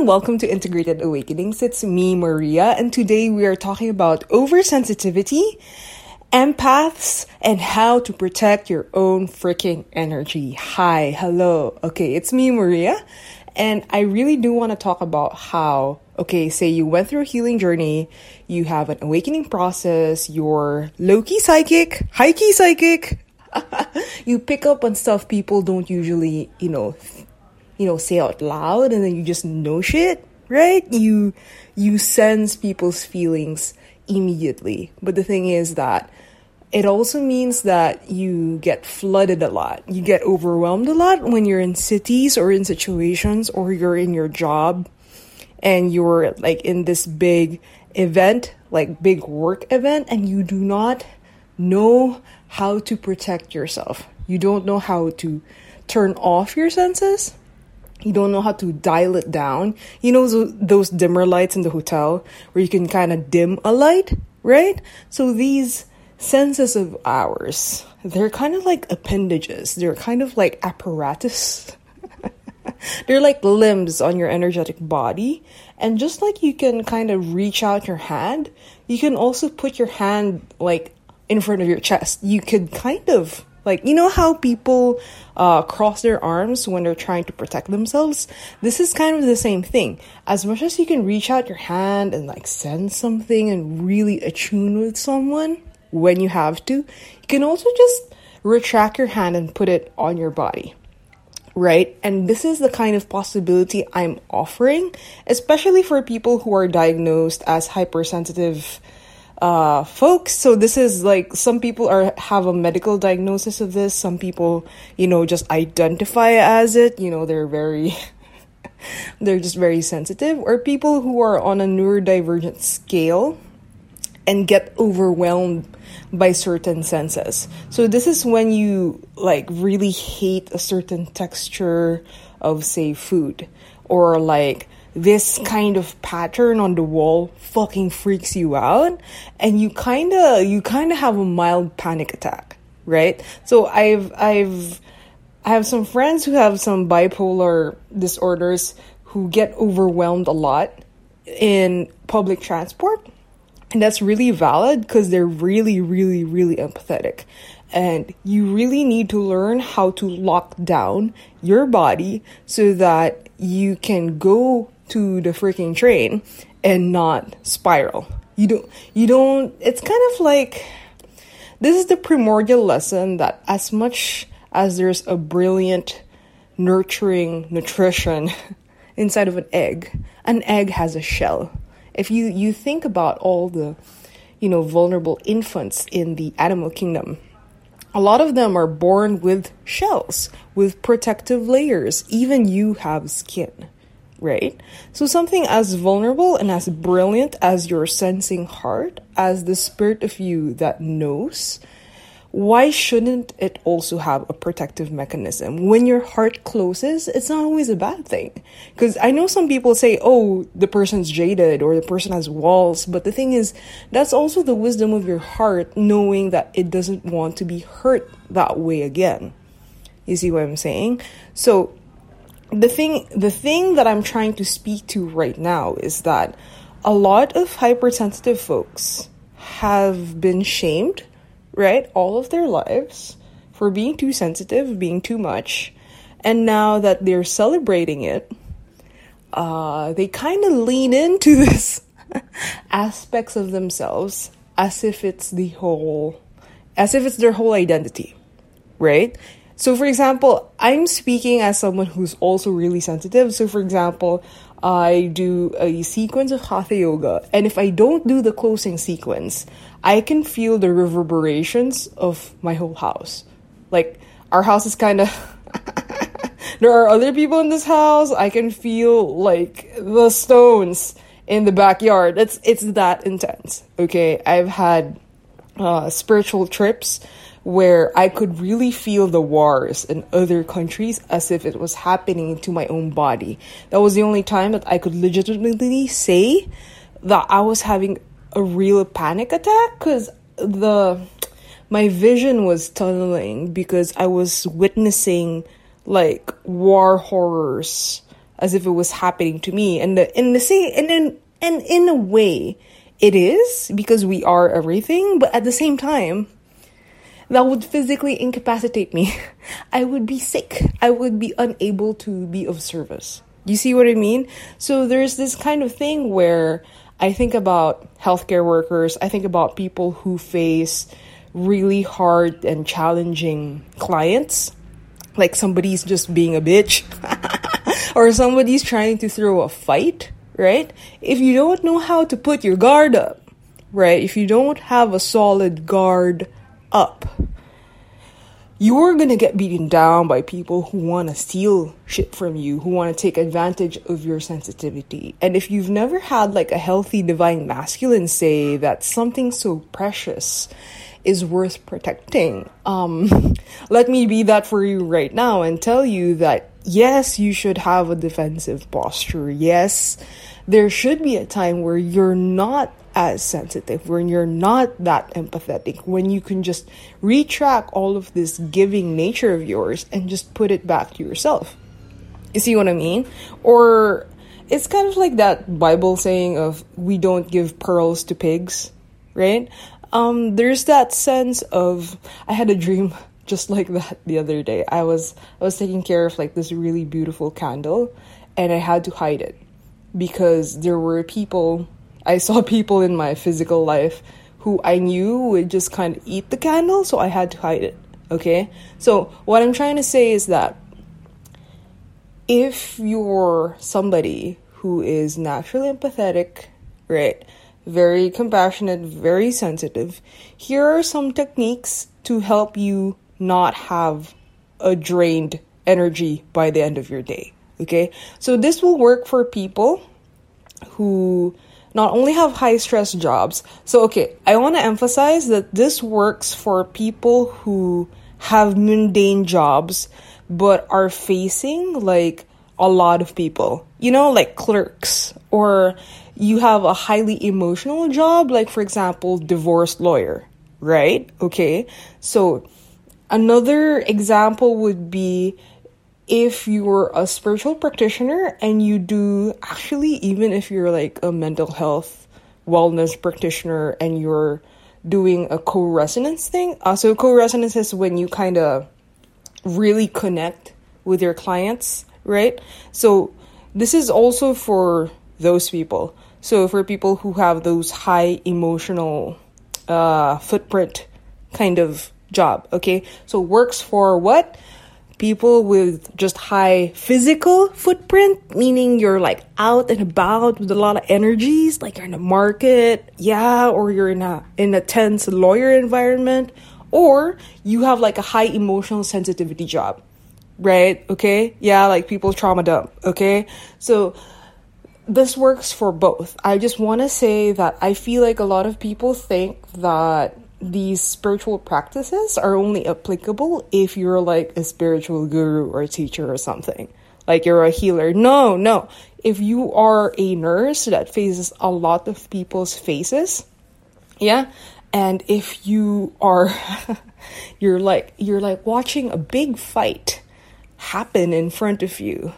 and welcome to Integrated Awakenings. It's me, Maria, and today we are talking about oversensitivity, empaths, and how to protect your own freaking energy. Hi, hello. Okay, it's me, Maria, and I really do want to talk about how, okay, say you went through a healing journey, you have an awakening process, you're low key psychic, high key psychic. you pick up on stuff people don't usually, you know, you know, say out loud and then you just know shit, right? You you sense people's feelings immediately. But the thing is that it also means that you get flooded a lot. You get overwhelmed a lot when you're in cities or in situations or you're in your job and you're like in this big event, like big work event, and you do not know how to protect yourself. You don't know how to turn off your senses you don't know how to dial it down. You know those, dimmer lights in the hotel where you can kind of dim a light, right? So these senses of ours, they're kind of like appendages. They're kind of like apparatus. they're like limbs on your energetic body. And just like you can kind of reach out your hand, you can also put your hand like in front of your chest. You could kind of like, you know how people uh, cross their arms when they're trying to protect themselves? This is kind of the same thing. As much as you can reach out your hand and like send something and really attune with someone when you have to, you can also just retract your hand and put it on your body. Right? And this is the kind of possibility I'm offering, especially for people who are diagnosed as hypersensitive uh, folks. So this is like some people are have a medical diagnosis of this. Some people, you know, just identify as it. You know, they're very, they're just very sensitive. Or people who are on a neurodivergent scale and get overwhelmed by certain senses. So this is when you like really hate a certain texture of say food or like this kind of pattern on the wall fucking freaks you out and you kind of you kind of have a mild panic attack right? So i've i've i have some friends who have some bipolar disorders who get overwhelmed a lot in public transport and that's really valid because they're really really really empathetic. And you really need to learn how to lock down your body so that you can go to the freaking train and not spiral. You don't, you don't, it's kind of like, this is the primordial lesson that as much as there's a brilliant, nurturing nutrition inside of an egg, an egg has a shell. If you, you think about all the, you know, vulnerable infants in the animal kingdom, a lot of them are born with shells, with protective layers. Even you have skin right? So, something as vulnerable and as brilliant as your sensing heart, as the spirit of you that knows, why shouldn't it also have a protective mechanism? When your heart closes, it's not always a bad thing. Because I know some people say, oh, the person's jaded or the person has walls, but the thing is, that's also the wisdom of your heart knowing that it doesn't want to be hurt that way again. You see what I'm saying? So, the thing the thing that I'm trying to speak to right now is that a lot of hypersensitive folks have been shamed, right, all of their lives for being too sensitive, being too much, and now that they're celebrating it, uh, they kind of lean into this aspects of themselves as if it's the whole, as if it's their whole identity, right? So, for example, I'm speaking as someone who's also really sensitive. So, for example, I do a sequence of Hatha Yoga, and if I don't do the closing sequence, I can feel the reverberations of my whole house. Like, our house is kind of. there are other people in this house. I can feel like the stones in the backyard. It's it's that intense. Okay, I've had uh, spiritual trips where I could really feel the wars in other countries as if it was happening to my own body. That was the only time that I could legitimately say that I was having a real panic attack because the my vision was tunneling because I was witnessing like war horrors as if it was happening to me. And the, in the same, and in, and in a way, it is because we are everything, but at the same time, that would physically incapacitate me. I would be sick. I would be unable to be of service. You see what I mean? So there's this kind of thing where I think about healthcare workers, I think about people who face really hard and challenging clients. Like somebody's just being a bitch, or somebody's trying to throw a fight, right? If you don't know how to put your guard up, right? If you don't have a solid guard up, you're gonna get beaten down by people who wanna steal shit from you, who wanna take advantage of your sensitivity. And if you've never had like a healthy divine masculine say that something so precious is worth protecting, um, let me be that for you right now and tell you that yes, you should have a defensive posture. Yes, there should be a time where you're not as sensitive, when you're not that empathetic, when you can just retract all of this giving nature of yours and just put it back to yourself. You see what I mean? Or it's kind of like that Bible saying of we don't give pearls to pigs, right? Um, there's that sense of I had a dream just like that the other day. I was I was taking care of like this really beautiful candle and I had to hide it because there were people I saw people in my physical life who I knew would just kind of eat the candle, so I had to hide it. Okay? So, what I'm trying to say is that if you're somebody who is naturally empathetic, right, very compassionate, very sensitive, here are some techniques to help you not have a drained energy by the end of your day. Okay? So, this will work for people who not only have high stress jobs. So, okay, I want to emphasize that this works for people who have mundane jobs but are facing like a lot of people, you know, like clerks, or you have a highly emotional job, like, for example, divorced lawyer, right? Okay, so another example would be if you're a spiritual practitioner and you do actually even if you're like a mental health wellness practitioner and you're doing a co-resonance thing uh, so co-resonance is when you kind of really connect with your clients right? So this is also for those people. So for people who have those high emotional uh, footprint kind of job okay? So works for what people with just high physical footprint, meaning you're like out and about with a lot of energies, like you're in a market, yeah, or you're in a in a tense lawyer environment, or you have like a high emotional sensitivity job, right? Okay, yeah, like people trauma dump, okay, so this works for both. I just want to say that I feel like a lot of people think that these spiritual practices are only applicable if you're like a spiritual guru or teacher or something. Like you're a healer. No, no. If you are a nurse that faces a lot of people's faces, yeah, and if you are you're like you're like watching a big fight happen in front of you.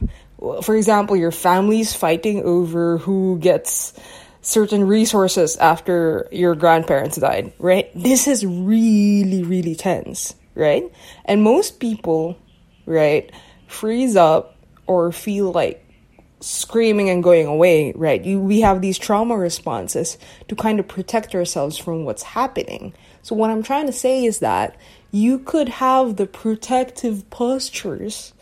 For example, your family's fighting over who gets certain resources after your grandparents died, right? This is really, really tense, right? And most people, right, freeze up or feel like screaming and going away, right? You, we have these trauma responses to kind of protect ourselves from what's happening. So, what I'm trying to say is that you could have the protective postures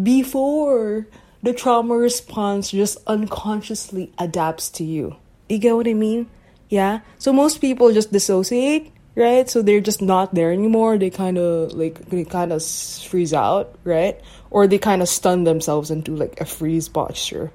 before the trauma response just unconsciously adapts to you. You get what I mean? Yeah. So most people just dissociate, right? So they're just not there anymore. They kind of like they kind of freeze out, right? Or they kind of stun themselves into like a freeze posture,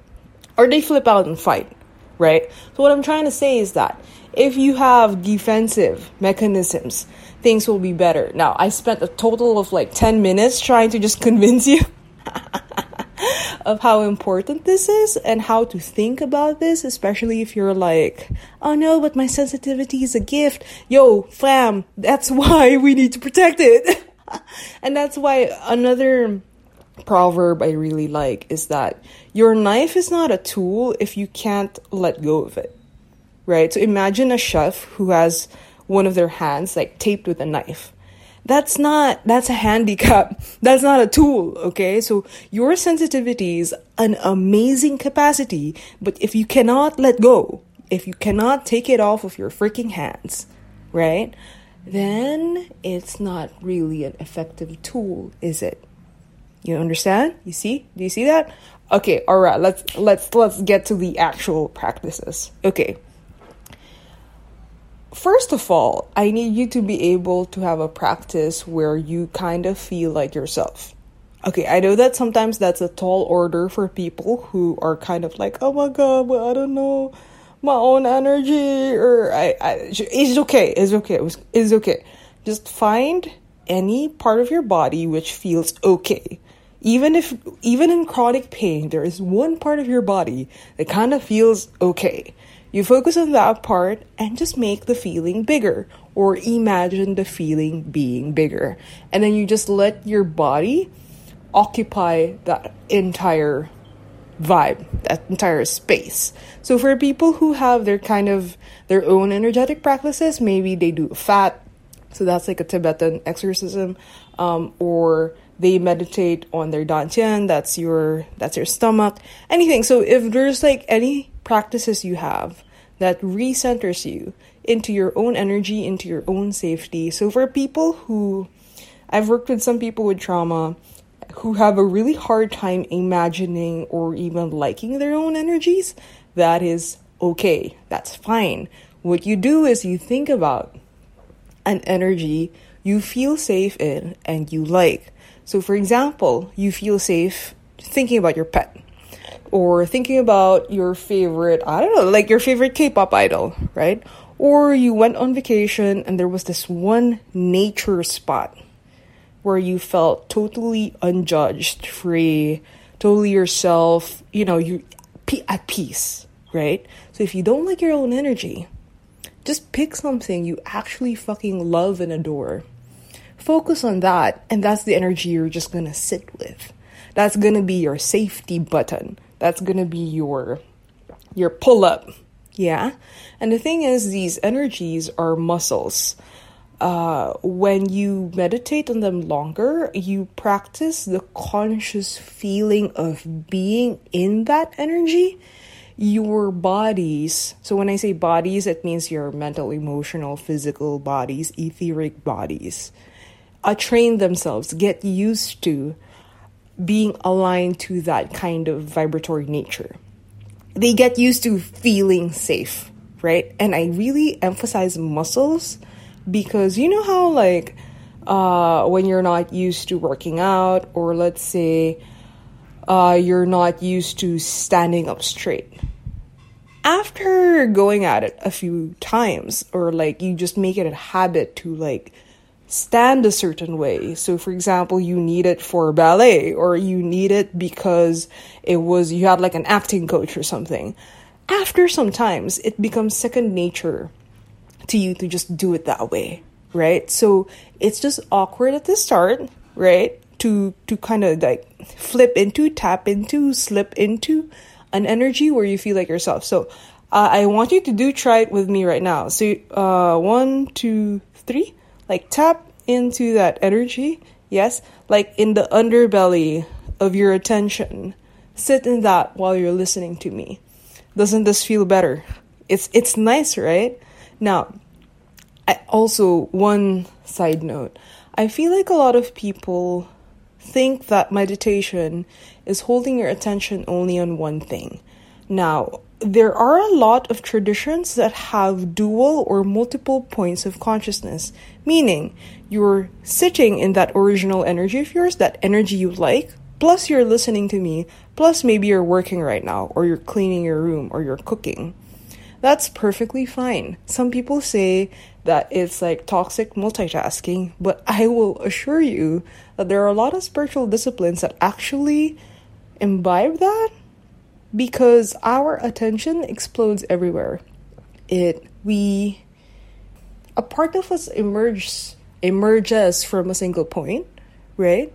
or they flip out and fight, right? So what I'm trying to say is that if you have defensive mechanisms, things will be better. Now, I spent a total of like 10 minutes trying to just convince you of how important this is and how to think about this, especially if you're like, oh no, but my sensitivity is a gift. Yo, fam, that's why we need to protect it. and that's why another proverb I really like is that your knife is not a tool if you can't let go of it. Right? So imagine a chef who has one of their hands like taped with a knife. That's not that's a handicap. That's not a tool, okay? So your sensitivity is an amazing capacity, but if you cannot let go, if you cannot take it off of your freaking hands, right? Then it's not really an effective tool, is it? You understand? You see? Do you see that? Okay, all right. Let's let's let's get to the actual practices. Okay. First of all, I need you to be able to have a practice where you kind of feel like yourself. Okay, I know that sometimes that's a tall order for people who are kind of like, "Oh my god, well, I don't know my own energy," or I, I it's okay, it's okay, it's okay. Just find any part of your body which feels okay even if even in chronic pain there is one part of your body that kind of feels okay you focus on that part and just make the feeling bigger or imagine the feeling being bigger. And then you just let your body occupy that entire vibe that entire space. So for people who have their kind of their own energetic practices maybe they do fat so that's like a tibetan exorcism um, or they meditate on their dantian that's your that's your stomach anything. So if there's like any practices you have that recenters you into your own energy into your own safety. So for people who i've worked with some people with trauma who have a really hard time imagining or even liking their own energies that is okay. That's fine. What you do is you think about an energy you feel safe in and you like so, for example, you feel safe thinking about your pet or thinking about your favorite, I don't know, like your favorite K pop idol, right? Or you went on vacation and there was this one nature spot where you felt totally unjudged, free, totally yourself, you know, you at peace, right? So if you don't like your own energy, just pick something you actually fucking love and adore Focus on that, and that's the energy you're just gonna sit with. That's gonna be your safety button. That's gonna be your your pull up. Yeah? And the thing is, these energies are muscles. Uh, when you meditate on them longer, you practice the conscious feeling of being in that energy. Your bodies, so when I say bodies, it means your mental, emotional, physical bodies, etheric bodies uh, train themselves, get used to being aligned to that kind of vibratory nature. They get used to feeling safe, right? And I really emphasize muscles because you know how, like, uh, when you're not used to working out, or let's say uh, you're not used to standing up straight. After going at it a few times, or like you just make it a habit to like stand a certain way. So, for example, you need it for ballet, or you need it because it was you had like an acting coach or something. After sometimes it becomes second nature to you to just do it that way, right? So it's just awkward at the start, right? To to kind of like flip into, tap into, slip into an energy where you feel like yourself. So uh, I want you to do try it with me right now. So uh, one, two, three like tap into that energy, yes, like in the underbelly of your attention. Sit in that while you're listening to me. Doesn't this feel better? It's it's nice, right? Now, I also one side note. I feel like a lot of people think that meditation is holding your attention only on one thing. Now, there are a lot of traditions that have dual or multiple points of consciousness, meaning you're sitting in that original energy of yours, that energy you like, plus you're listening to me, plus maybe you're working right now, or you're cleaning your room, or you're cooking. That's perfectly fine. Some people say that it's like toxic multitasking, but I will assure you that there are a lot of spiritual disciplines that actually imbibe that because our attention explodes everywhere. It we a part of us emerges emerges from a single point, right?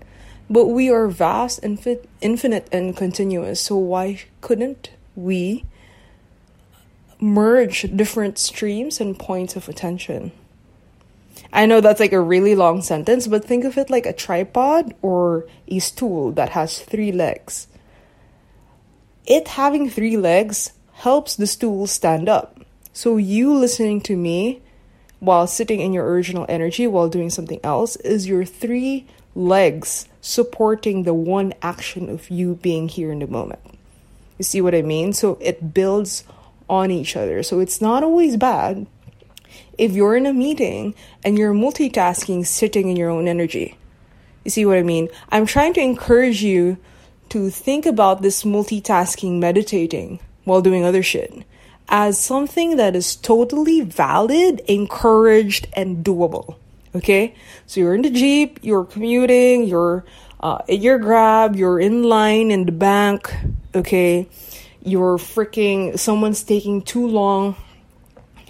But we are vast, infin- infinite, and continuous. So why couldn't we merge different streams and points of attention? I know that's like a really long sentence, but think of it like a tripod or a stool that has three legs. It having three legs helps the stool stand up. So, you listening to me while sitting in your original energy while doing something else is your three legs supporting the one action of you being here in the moment. You see what I mean? So, it builds on each other. So, it's not always bad if you're in a meeting and you're multitasking, sitting in your own energy. You see what I mean? I'm trying to encourage you to think about this multitasking, meditating while doing other shit as something that is totally valid, encouraged, and doable. Okay? So you're in the Jeep, you're commuting, you're uh, at your grab, you're in line in the bank, okay? You're freaking, someone's taking too long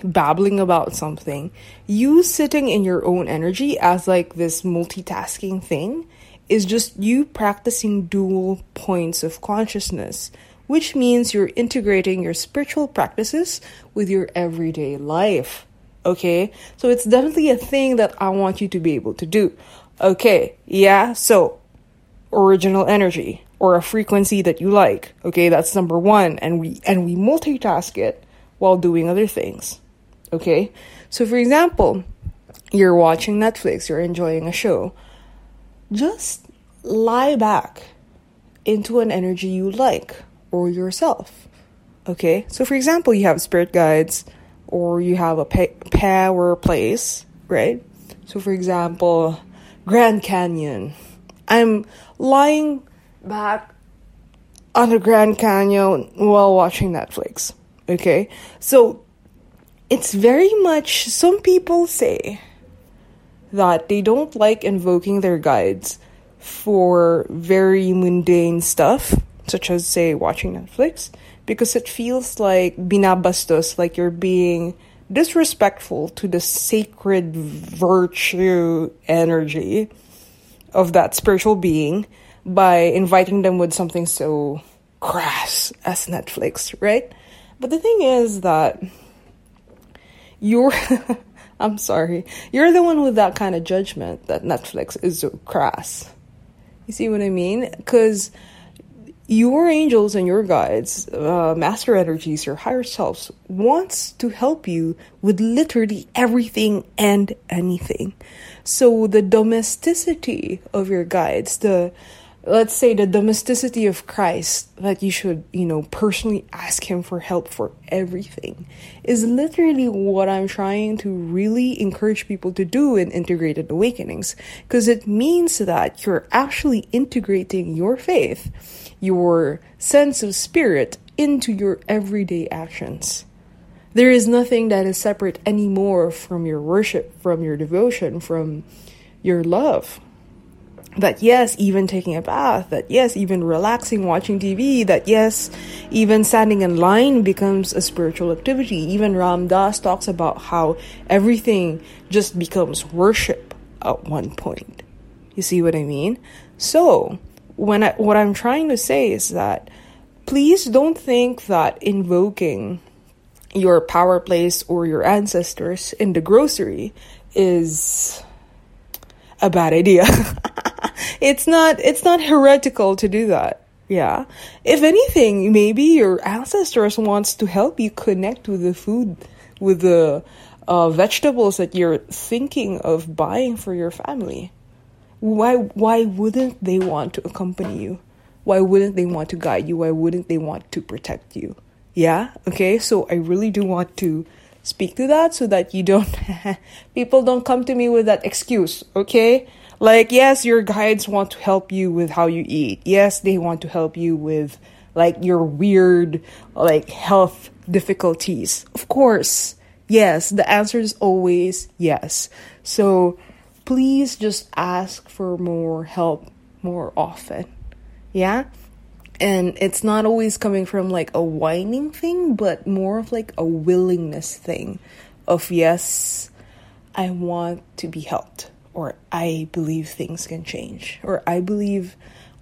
babbling about something, you sitting in your own energy as like this multitasking thing is just you practicing dual points of consciousness, which means you're integrating your spiritual practices with your everyday life. Okay? So it's definitely a thing that I want you to be able to do. Okay, yeah, so original energy or a frequency that you like. Okay, that's number 1 and we and we multitask it while doing other things. Okay? So, for example, you're watching Netflix, you're enjoying a show. Just lie back into an energy you like or yourself. Okay? So, for example, you have spirit guides or you have a power place, right? So, for example, Grand Canyon. I'm lying back on the Grand Canyon while watching Netflix. Okay? So, it's very much some people say that they don't like invoking their guides for very mundane stuff such as say watching Netflix because it feels like binabastos like you're being disrespectful to the sacred virtue energy of that spiritual being by inviting them with something so crass as Netflix, right? But the thing is that you're I'm sorry. You're the one with that kind of judgment that Netflix is so crass. You see what I mean? Because your angels and your guides, uh, master energies, your higher selves, wants to help you with literally everything and anything. So the domesticity of your guides, the let's say the domesticity of Christ that you should, you know, personally ask him for help for everything is literally what I'm trying to really encourage people to do in integrated awakenings because it means that you're actually integrating your faith, your sense of spirit into your everyday actions. There is nothing that is separate anymore from your worship, from your devotion, from your love that yes, even taking a bath, that yes, even relaxing, watching TV, that yes, even standing in line becomes a spiritual activity. Even Ram Dass talks about how everything just becomes worship at one point. You see what I mean? So, when I, what I'm trying to say is that please don't think that invoking your power place or your ancestors in the grocery is a bad idea. it's not it's not heretical to do that. Yeah. If anything, maybe your ancestors wants to help you connect with the food with the uh, vegetables that you're thinking of buying for your family. Why why wouldn't they want to accompany you? Why wouldn't they want to guide you? Why wouldn't they want to protect you? Yeah? Okay? So I really do want to speak to that so that you don't people don't come to me with that excuse, okay? Like, yes, your guides want to help you with how you eat. Yes, they want to help you with like your weird like health difficulties. Of course. Yes, the answer is always yes. So please just ask for more help more often. Yeah? And it's not always coming from like a whining thing, but more of like a willingness thing of yes, I want to be helped or I believe things can change, or I believe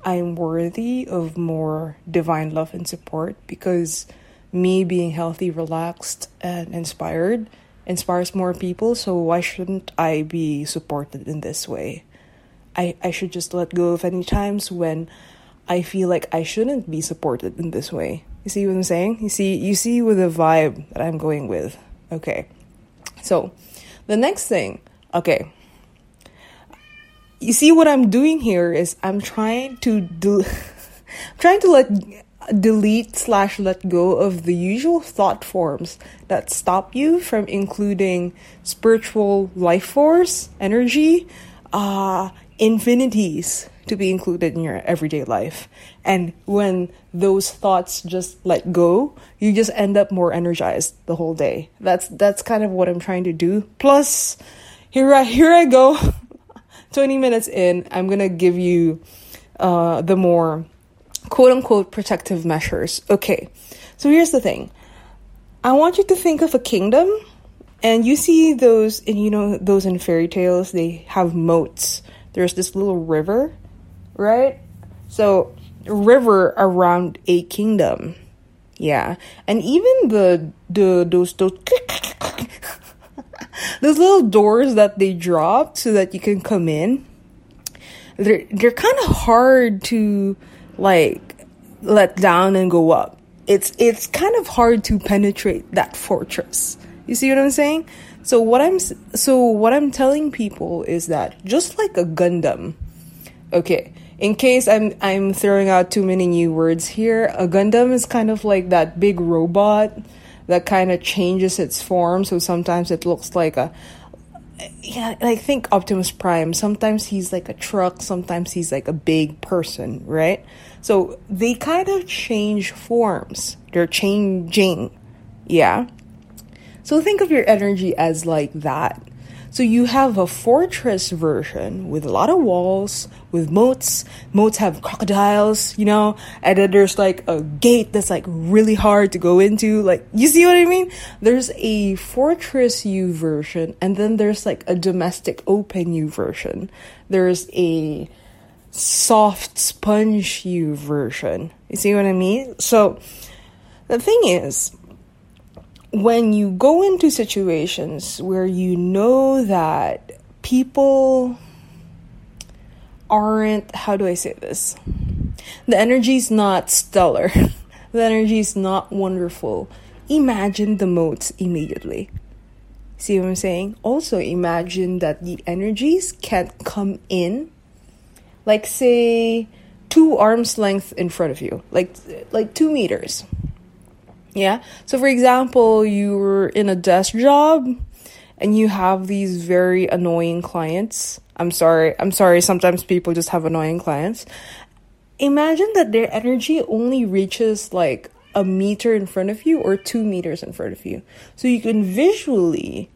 I'm worthy of more divine love and support because me being healthy, relaxed, and inspired inspires more people. So why shouldn't I be supported in this way? I, I should just let go of any times when I feel like I shouldn't be supported in this way. You see what I'm saying? You see you see with the vibe that I'm going with. Okay. So the next thing, okay. You see what I'm doing here is I'm trying to do I'm trying to let delete slash let go of the usual thought forms that stop you from including spiritual life force, energy, uh, infinities to be included in your everyday life. And when those thoughts just let go, you just end up more energized the whole day. That's that's kind of what I'm trying to do. Plus, here I here I go. 20 minutes in, I'm going to give you uh, the more quote unquote protective measures. Okay. So here's the thing. I want you to think of a kingdom and you see those and you know those in fairy tales they have moats. There's this little river right? So, river around a kingdom. Yeah. And even the the those those those little doors that they drop so that you can come in. They're they're kind of hard to like let down and go up. It's it's kind of hard to penetrate that fortress. You see what I'm saying? So what I'm so what I'm telling people is that just like a Gundam. Okay, in case I'm I'm throwing out too many new words here, a Gundam is kind of like that big robot that kind of changes its form. So sometimes it looks like a yeah, I think Optimus Prime. Sometimes he's like a truck, sometimes he's like a big person, right? So they kind of change forms. They're changing. Yeah. So think of your energy as like that. So you have a fortress version with a lot of walls, with moats. Moats have crocodiles, you know, and then there's like a gate that's like really hard to go into. Like, you see what I mean? There's a fortress U version, and then there's like a domestic open U version. There's a soft sponge U version. You see what I mean? So the thing is, when you go into situations where you know that people aren't, how do I say this? The energy is not stellar, the energy is not wonderful. Imagine the moats immediately. See what I'm saying? Also, imagine that the energies can't come in, like, say, two arms length in front of you, like, like two meters yeah. So, for example, you're in a desk job and you have these very annoying clients. I'm sorry. I'm sorry. Sometimes people just have annoying clients. Imagine that their energy only reaches like a meter in front of you or two meters in front of you. So you can visually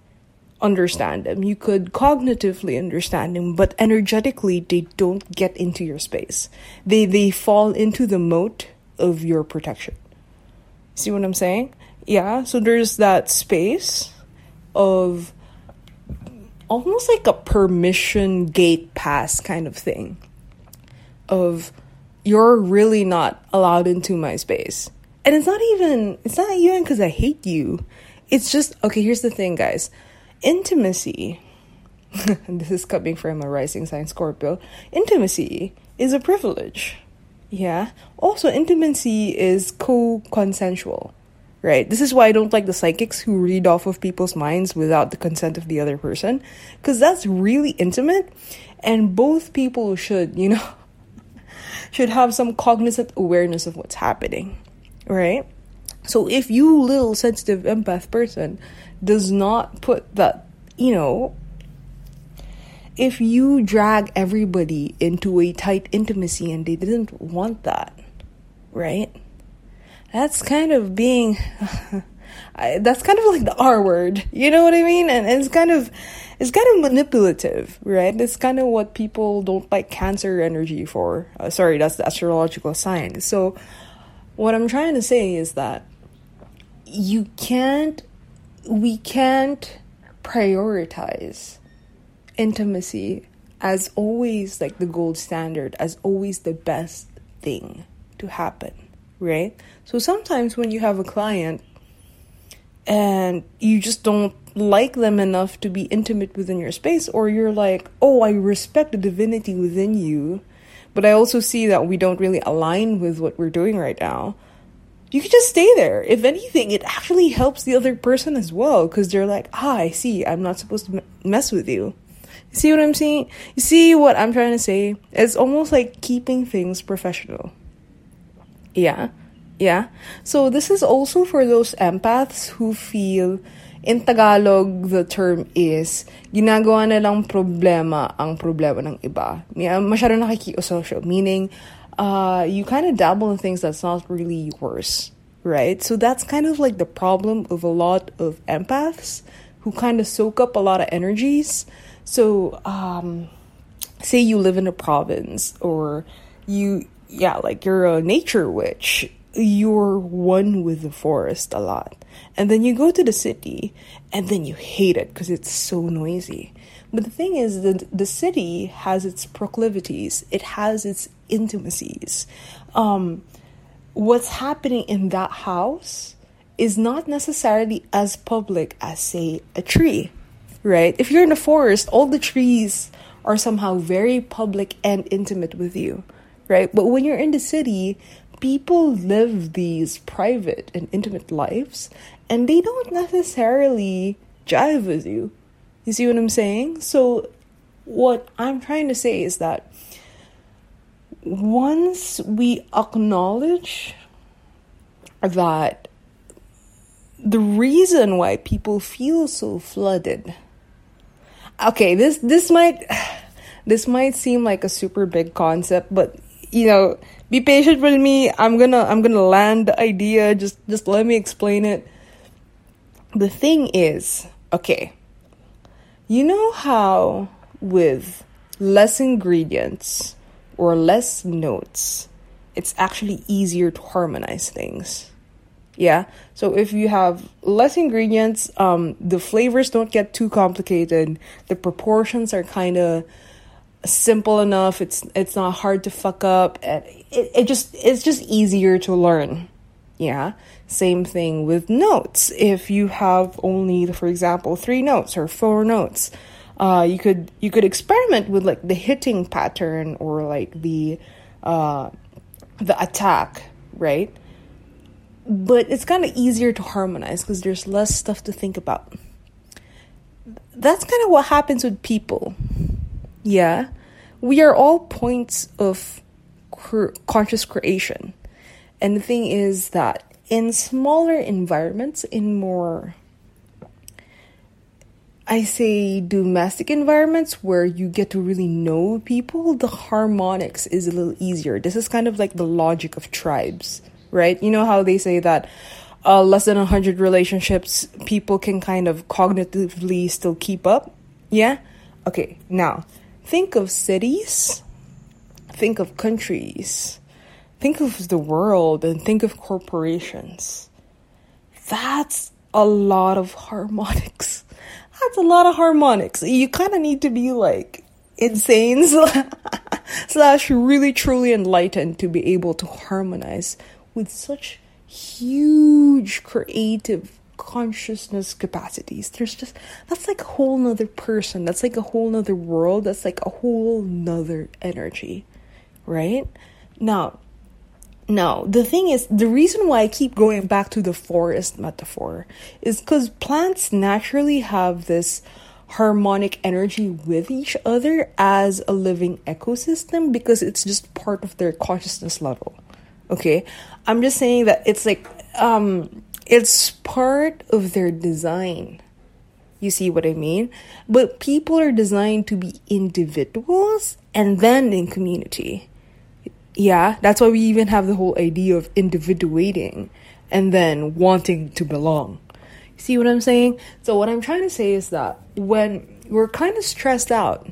understand them. You could cognitively understand them, but energetically they don't get into your space. They they fall into the moat of your protection. See what I'm saying? Yeah, so there's that space of almost like a permission gate pass kind of thing. Of you're really not allowed into my space. And it's not even it's not even cuz I hate you. It's just okay, here's the thing guys. Intimacy this is coming from a rising sign Scorpio. Intimacy is a privilege. Yeah. Also, intimacy is co consensual, right? This is why I don't like the psychics who read off of people's minds without the consent of the other person, because that's really intimate, and both people should, you know, should have some cognizant awareness of what's happening, right? So if you little sensitive empath person does not put that, you know, if you drag everybody into a tight intimacy and they didn't want that, right? That's kind of being, I, that's kind of like the R word, you know what I mean? And it's kind of, it's kind of manipulative, right? It's kind of what people don't like cancer energy for. Uh, sorry, that's the astrological sign. So, what I'm trying to say is that you can't, we can't prioritize intimacy as always like the gold standard, as always the best thing to happen, right? So sometimes when you have a client and you just don't like them enough to be intimate within your space, or you're like, oh, I respect the divinity within you, but I also see that we don't really align with what we're doing right now. You could just stay there. If anything, it actually helps the other person as well because they're like, ah, I see, I'm not supposed to mess with you. See what I'm saying? See what I'm trying to say? It's almost like keeping things professional. Yeah. Yeah. So this is also for those empaths who feel in Tagalog the term is ginagawa na lang problema ang problema ng iba. Masyado nakikiusosyo, meaning uh, you kind of dabble in things that's not really yours, right? So that's kind of like the problem of a lot of empaths who kind of soak up a lot of energies. So, um, say you live in a province or you, yeah, like you're a nature witch, you're one with the forest a lot. And then you go to the city and then you hate it because it's so noisy. But the thing is that the city has its proclivities, it has its intimacies. Um, what's happening in that house is not necessarily as public as, say, a tree, right? If you're in the forest, all the trees are somehow very public and intimate with you, right? But when you're in the city, people live these private and intimate lives and they don't necessarily jive with you. You see what I'm saying? So, what I'm trying to say is that once we acknowledge that the reason why people feel so flooded okay this this might this might seem like a super big concept but you know be patient with me. I'm gonna i'm gonna land the idea. Just just let me explain it. The thing is okay you know how with less ingredients or less notes it's actually easier to harmonize things yeah. So if you have less ingredients, um, the flavors don't get too complicated. The proportions are kind of simple enough. It's it's not hard to fuck up. And it, it just it's just easier to learn. Yeah. Same thing with notes. If you have only, for example, three notes or four notes, uh, you could you could experiment with like the hitting pattern or like the uh, the attack, right? But it's kind of easier to harmonize because there's less stuff to think about. That's kind of what happens with people. Yeah, we are all points of conscious creation. And the thing is that in smaller environments, in more, I say, domestic environments where you get to really know people, the harmonics is a little easier. This is kind of like the logic of tribes right? You know how they say that uh, less than 100 relationships people can kind of cognitively still keep up? Yeah? Okay, now think of cities, think of countries, think of the world, and think of corporations. That's a lot of harmonics. That's a lot of harmonics. You kind of need to be like insane slash really truly enlightened to be able to harmonize with such huge creative consciousness capacities. There's just that's like a whole nother person. That's like a whole nother world. That's like a whole nother energy. Right? Now now, the thing is, the reason why I keep going back to the forest metaphor is because plants naturally have this harmonic energy with each other as a living ecosystem because it's just part of their consciousness level. Okay? I'm just saying that it's like um it's part of their design. You see what I mean? But people are designed to be individuals and then in community. Yeah, that's why we even have the whole idea of individuating and then wanting to belong. See what I'm saying? So, what I'm trying to say is that when we're kind of stressed out,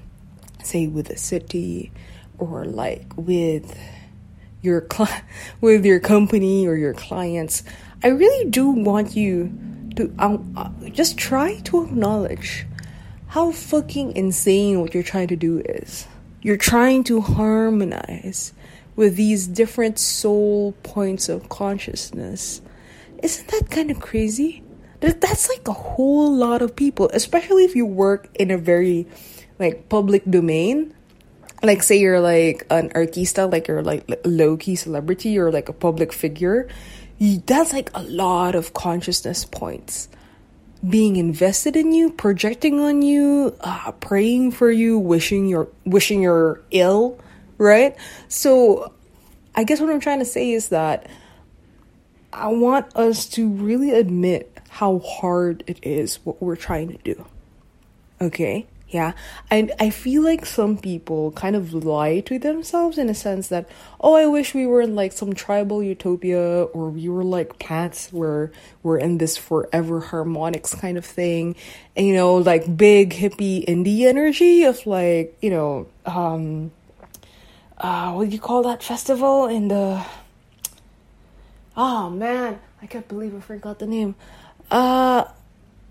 say with a city or like with your cl- with your company or your clients, I really do want you to um, uh, just try to acknowledge how fucking insane what you're trying to do is. You're trying to harmonize with these different soul points of consciousness. Isn't that kind of crazy? That's like a whole lot of people, especially if you work in a very like public domain. Like say you're like an artista, like you're like low key celebrity or like a public figure. That's like a lot of consciousness points being invested in you, projecting on you, uh, praying for you, wishing you're wishing you're ill, right? So, I guess what I'm trying to say is that I want us to really admit how hard it is what we're trying to do. Okay? Yeah. And I feel like some people kind of lie to themselves in a sense that, oh, I wish we were in like some tribal utopia or we were like plants where we're in this forever harmonics kind of thing. And, you know, like big hippie indie energy of like, you know, um, uh, what do you call that festival in the, oh man, I can't believe I forgot the name. Uh,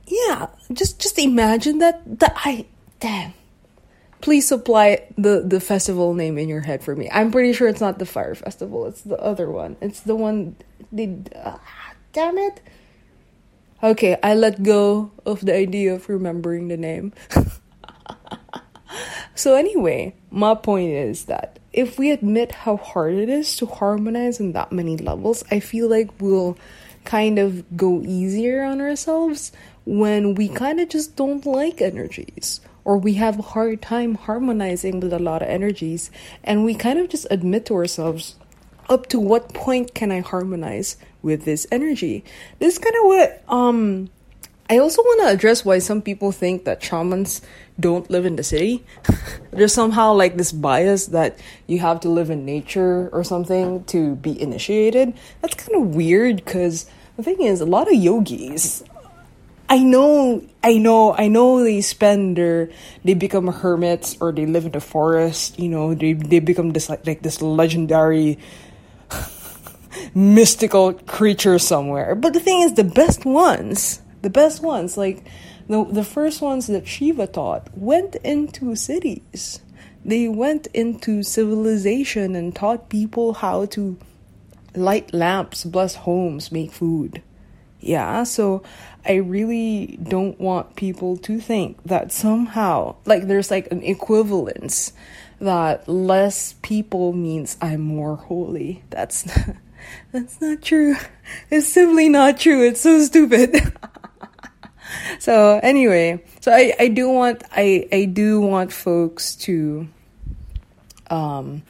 yeah, just, just imagine that, that I, Damn. Please supply the, the festival name in your head for me. I'm pretty sure it's not the Fire Festival. It's the other one. It's the one. The, uh, damn it. Okay, I let go of the idea of remembering the name. so, anyway, my point is that if we admit how hard it is to harmonize in that many levels, I feel like we'll kind of go easier on ourselves when we kind of just don't like energies or we have a hard time harmonizing with a lot of energies and we kind of just admit to ourselves up to what point can I harmonize with this energy? This is kind of what um I also want to address why some people think that shamans don't live in the city. There's somehow like this bias that you have to live in nature or something to be initiated. That's kind of weird because the thing is, a lot of yogis I know, I know, I know they spend their, they become hermits or they live in the forest, you know, they, they become this like, like this legendary mystical creature somewhere. But the thing is, the best ones, the best ones, like the, the first ones that Shiva taught, went into cities. They went into civilization and taught people how to light lamps, bless homes, make food. Yeah, so I really don't want people to think that somehow, like, there's like an equivalence that less people means I'm more holy. That's not, that's not true. It's simply not true. It's so stupid. so anyway, so I, I do want I, I do want folks to um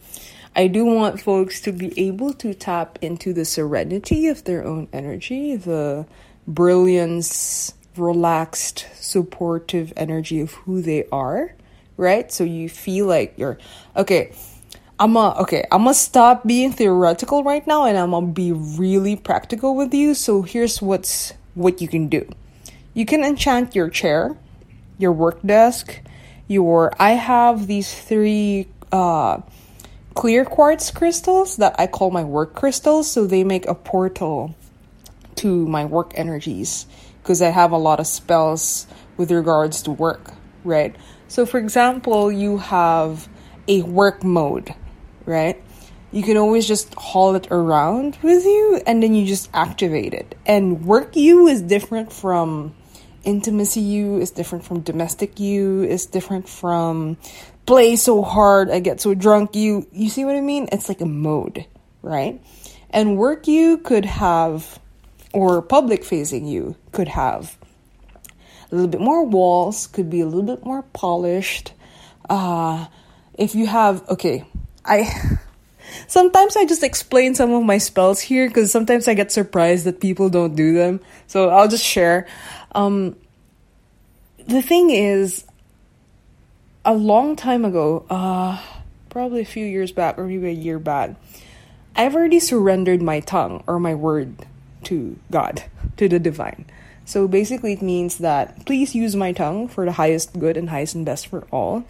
I do want folks to be able to tap into the serenity of their own energy, the brilliance, relaxed, supportive energy of who they are, right? So you feel like you're okay. I'm a okay. I'm gonna stop being theoretical right now, and I'm gonna be really practical with you. So here's what's what you can do. You can enchant your chair, your work desk, your. I have these three uh, clear quartz crystals that I call my work crystals. So they make a portal to my work energies because I have a lot of spells with regards to work, right? So, for example, you have a work mode, right? You can always just haul it around with you and then you just activate it. And work you is different from intimacy you, is different from domestic you, is different from play so hard, I get so drunk you. You see what I mean? It's like a mode, right? And work you could have or public facing you could have a little bit more walls, could be a little bit more polished. Uh, if you have, okay, I. Sometimes I just explain some of my spells here because sometimes I get surprised that people don't do them. So I'll just share. Um, the thing is, a long time ago, uh, probably a few years back or maybe a year back, I've already surrendered my tongue or my word to God, to the divine. So basically, it means that please use my tongue for the highest good and highest and best for all.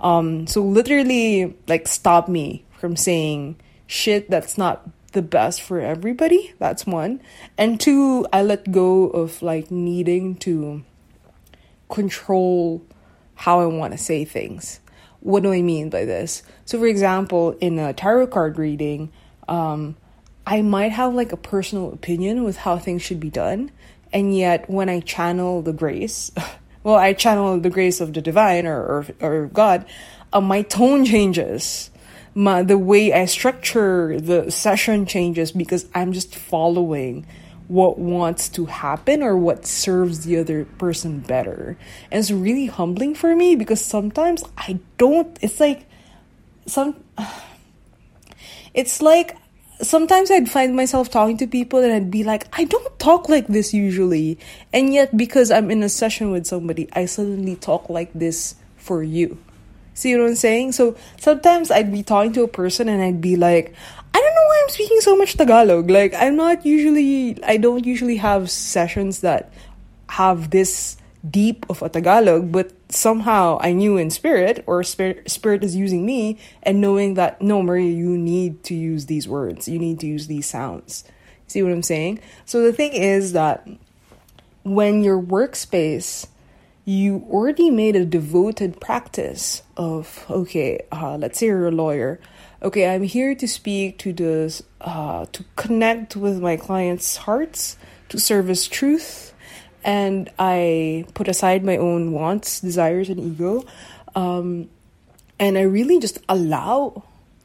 Um, so literally, like, stop me from saying shit that's not the best for everybody. That's one. And two, I let go of like needing to control how I want to say things. What do I mean by this? So, for example, in a tarot card reading, um, I might have like a personal opinion with how things should be done, and yet when I channel the grace, well, I channel the grace of the divine or or, or God, uh, my tone changes. My, the way I structure the session changes because I'm just following what wants to happen or what serves the other person better. And it's really humbling for me because sometimes I don't, it's like, some, it's like, sometimes I'd find myself talking to people and I'd be like, I don't talk like this usually. And yet, because I'm in a session with somebody, I suddenly talk like this for you. See what I'm saying? So sometimes I'd be talking to a person and I'd be like, I don't know why I'm speaking so much Tagalog. Like, I'm not usually, I don't usually have sessions that have this deep of a Tagalog, but somehow I knew in spirit, or spirit, spirit is using me, and knowing that, no, Maria, you need to use these words, you need to use these sounds. See what I'm saying? So the thing is that when your workspace, you already made a devoted practice of, okay, uh, let's say you're a lawyer okay, I'm here to speak to the uh, to connect with my clients' hearts, to service truth, and I put aside my own wants, desires, and ego, um, and I really just allow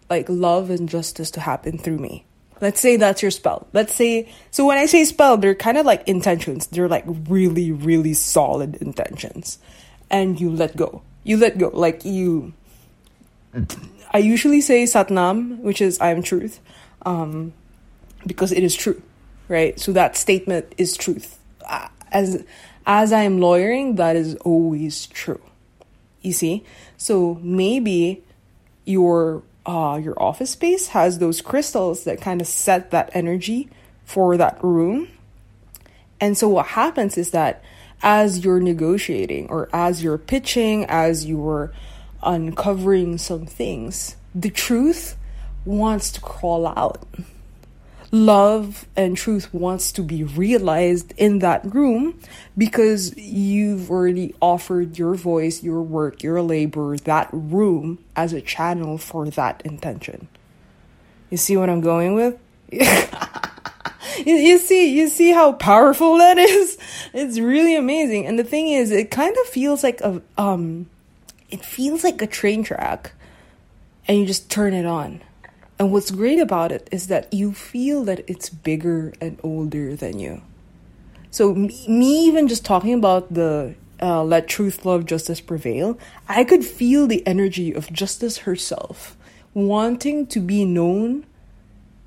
like love and justice to happen through me. Let's say that's your spell. Let's say so when I say spell, they're kind of like intentions. They're like really, really solid intentions, and you let go. You let go, like you I usually say Satnam, which is I am truth, um, because it is true, right? So that statement is truth. As as I am lawyering, that is always true. You see, so maybe your uh, your office space has those crystals that kind of set that energy for that room. And so what happens is that as you're negotiating or as you're pitching, as you're uncovering some things, the truth wants to crawl out. Love and truth wants to be realized in that room because you've already offered your voice, your work, your labor, that room as a channel for that intention. You see what I'm going with? you, see you see how powerful that is it's really amazing and the thing is it kind of feels like a um it feels like a train track and you just turn it on. And what's great about it is that you feel that it's bigger and older than you. So, me, me even just talking about the uh, let truth, love, justice prevail, I could feel the energy of justice herself wanting to be known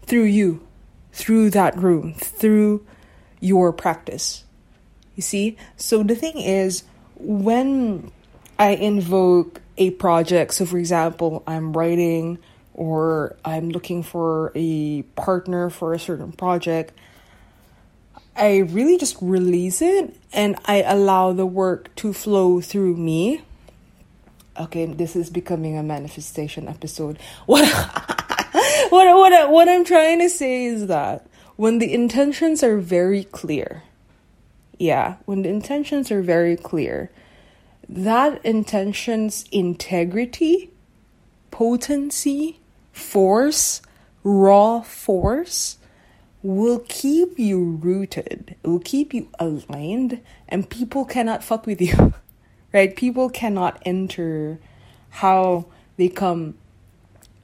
through you, through that room, through your practice. You see? So, the thing is, when I invoke a project, so for example, I'm writing or I'm looking for a partner for a certain project, I really just release it and I allow the work to flow through me. Okay, this is becoming a manifestation episode. What what what what I'm trying to say is that when the intentions are very clear, yeah, when the intentions are very clear, that intention's integrity, potency, force, raw force will keep you rooted, it will keep you aligned, and people cannot fuck with you, right? People cannot enter how they come.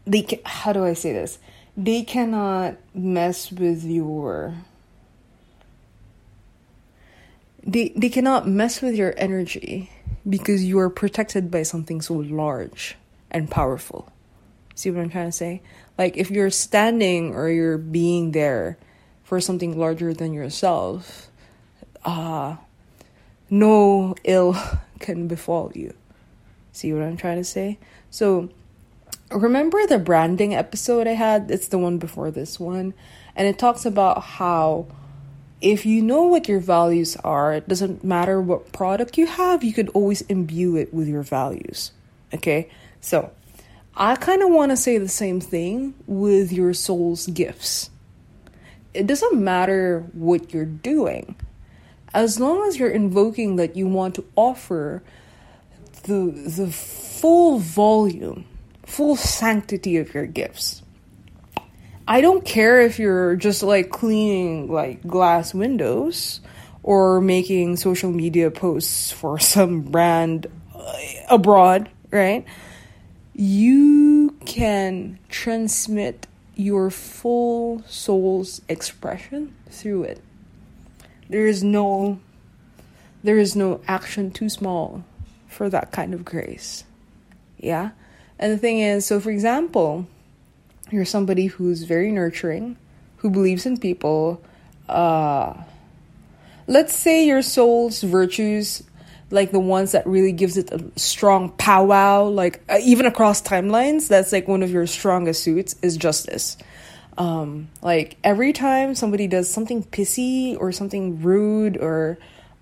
They can, how do I say this? They cannot mess with your. They, they cannot mess with your energy because you are protected by something so large and powerful. See what I'm trying to say? Like if you're standing or you're being there for something larger than yourself, uh no ill can befall you. See what I'm trying to say? So remember the branding episode I had? It's the one before this one. And it talks about how if you know what your values are, it doesn't matter what product you have, you could always imbue it with your values. Okay? So, I kind of want to say the same thing with your soul's gifts. It doesn't matter what you're doing. As long as you're invoking that you want to offer the the full volume, full sanctity of your gifts. I don't care if you're just like cleaning like glass windows or making social media posts for some brand uh, abroad, right? You can transmit your full soul's expression through it. There is no there is no action too small for that kind of grace. Yeah? And the thing is, so for example, you're somebody who's very nurturing, who believes in people, uh let's say your soul's virtues like the ones that really gives it a strong powwow like uh, even across timelines that's like one of your strongest suits is justice. Um like every time somebody does something pissy or something rude or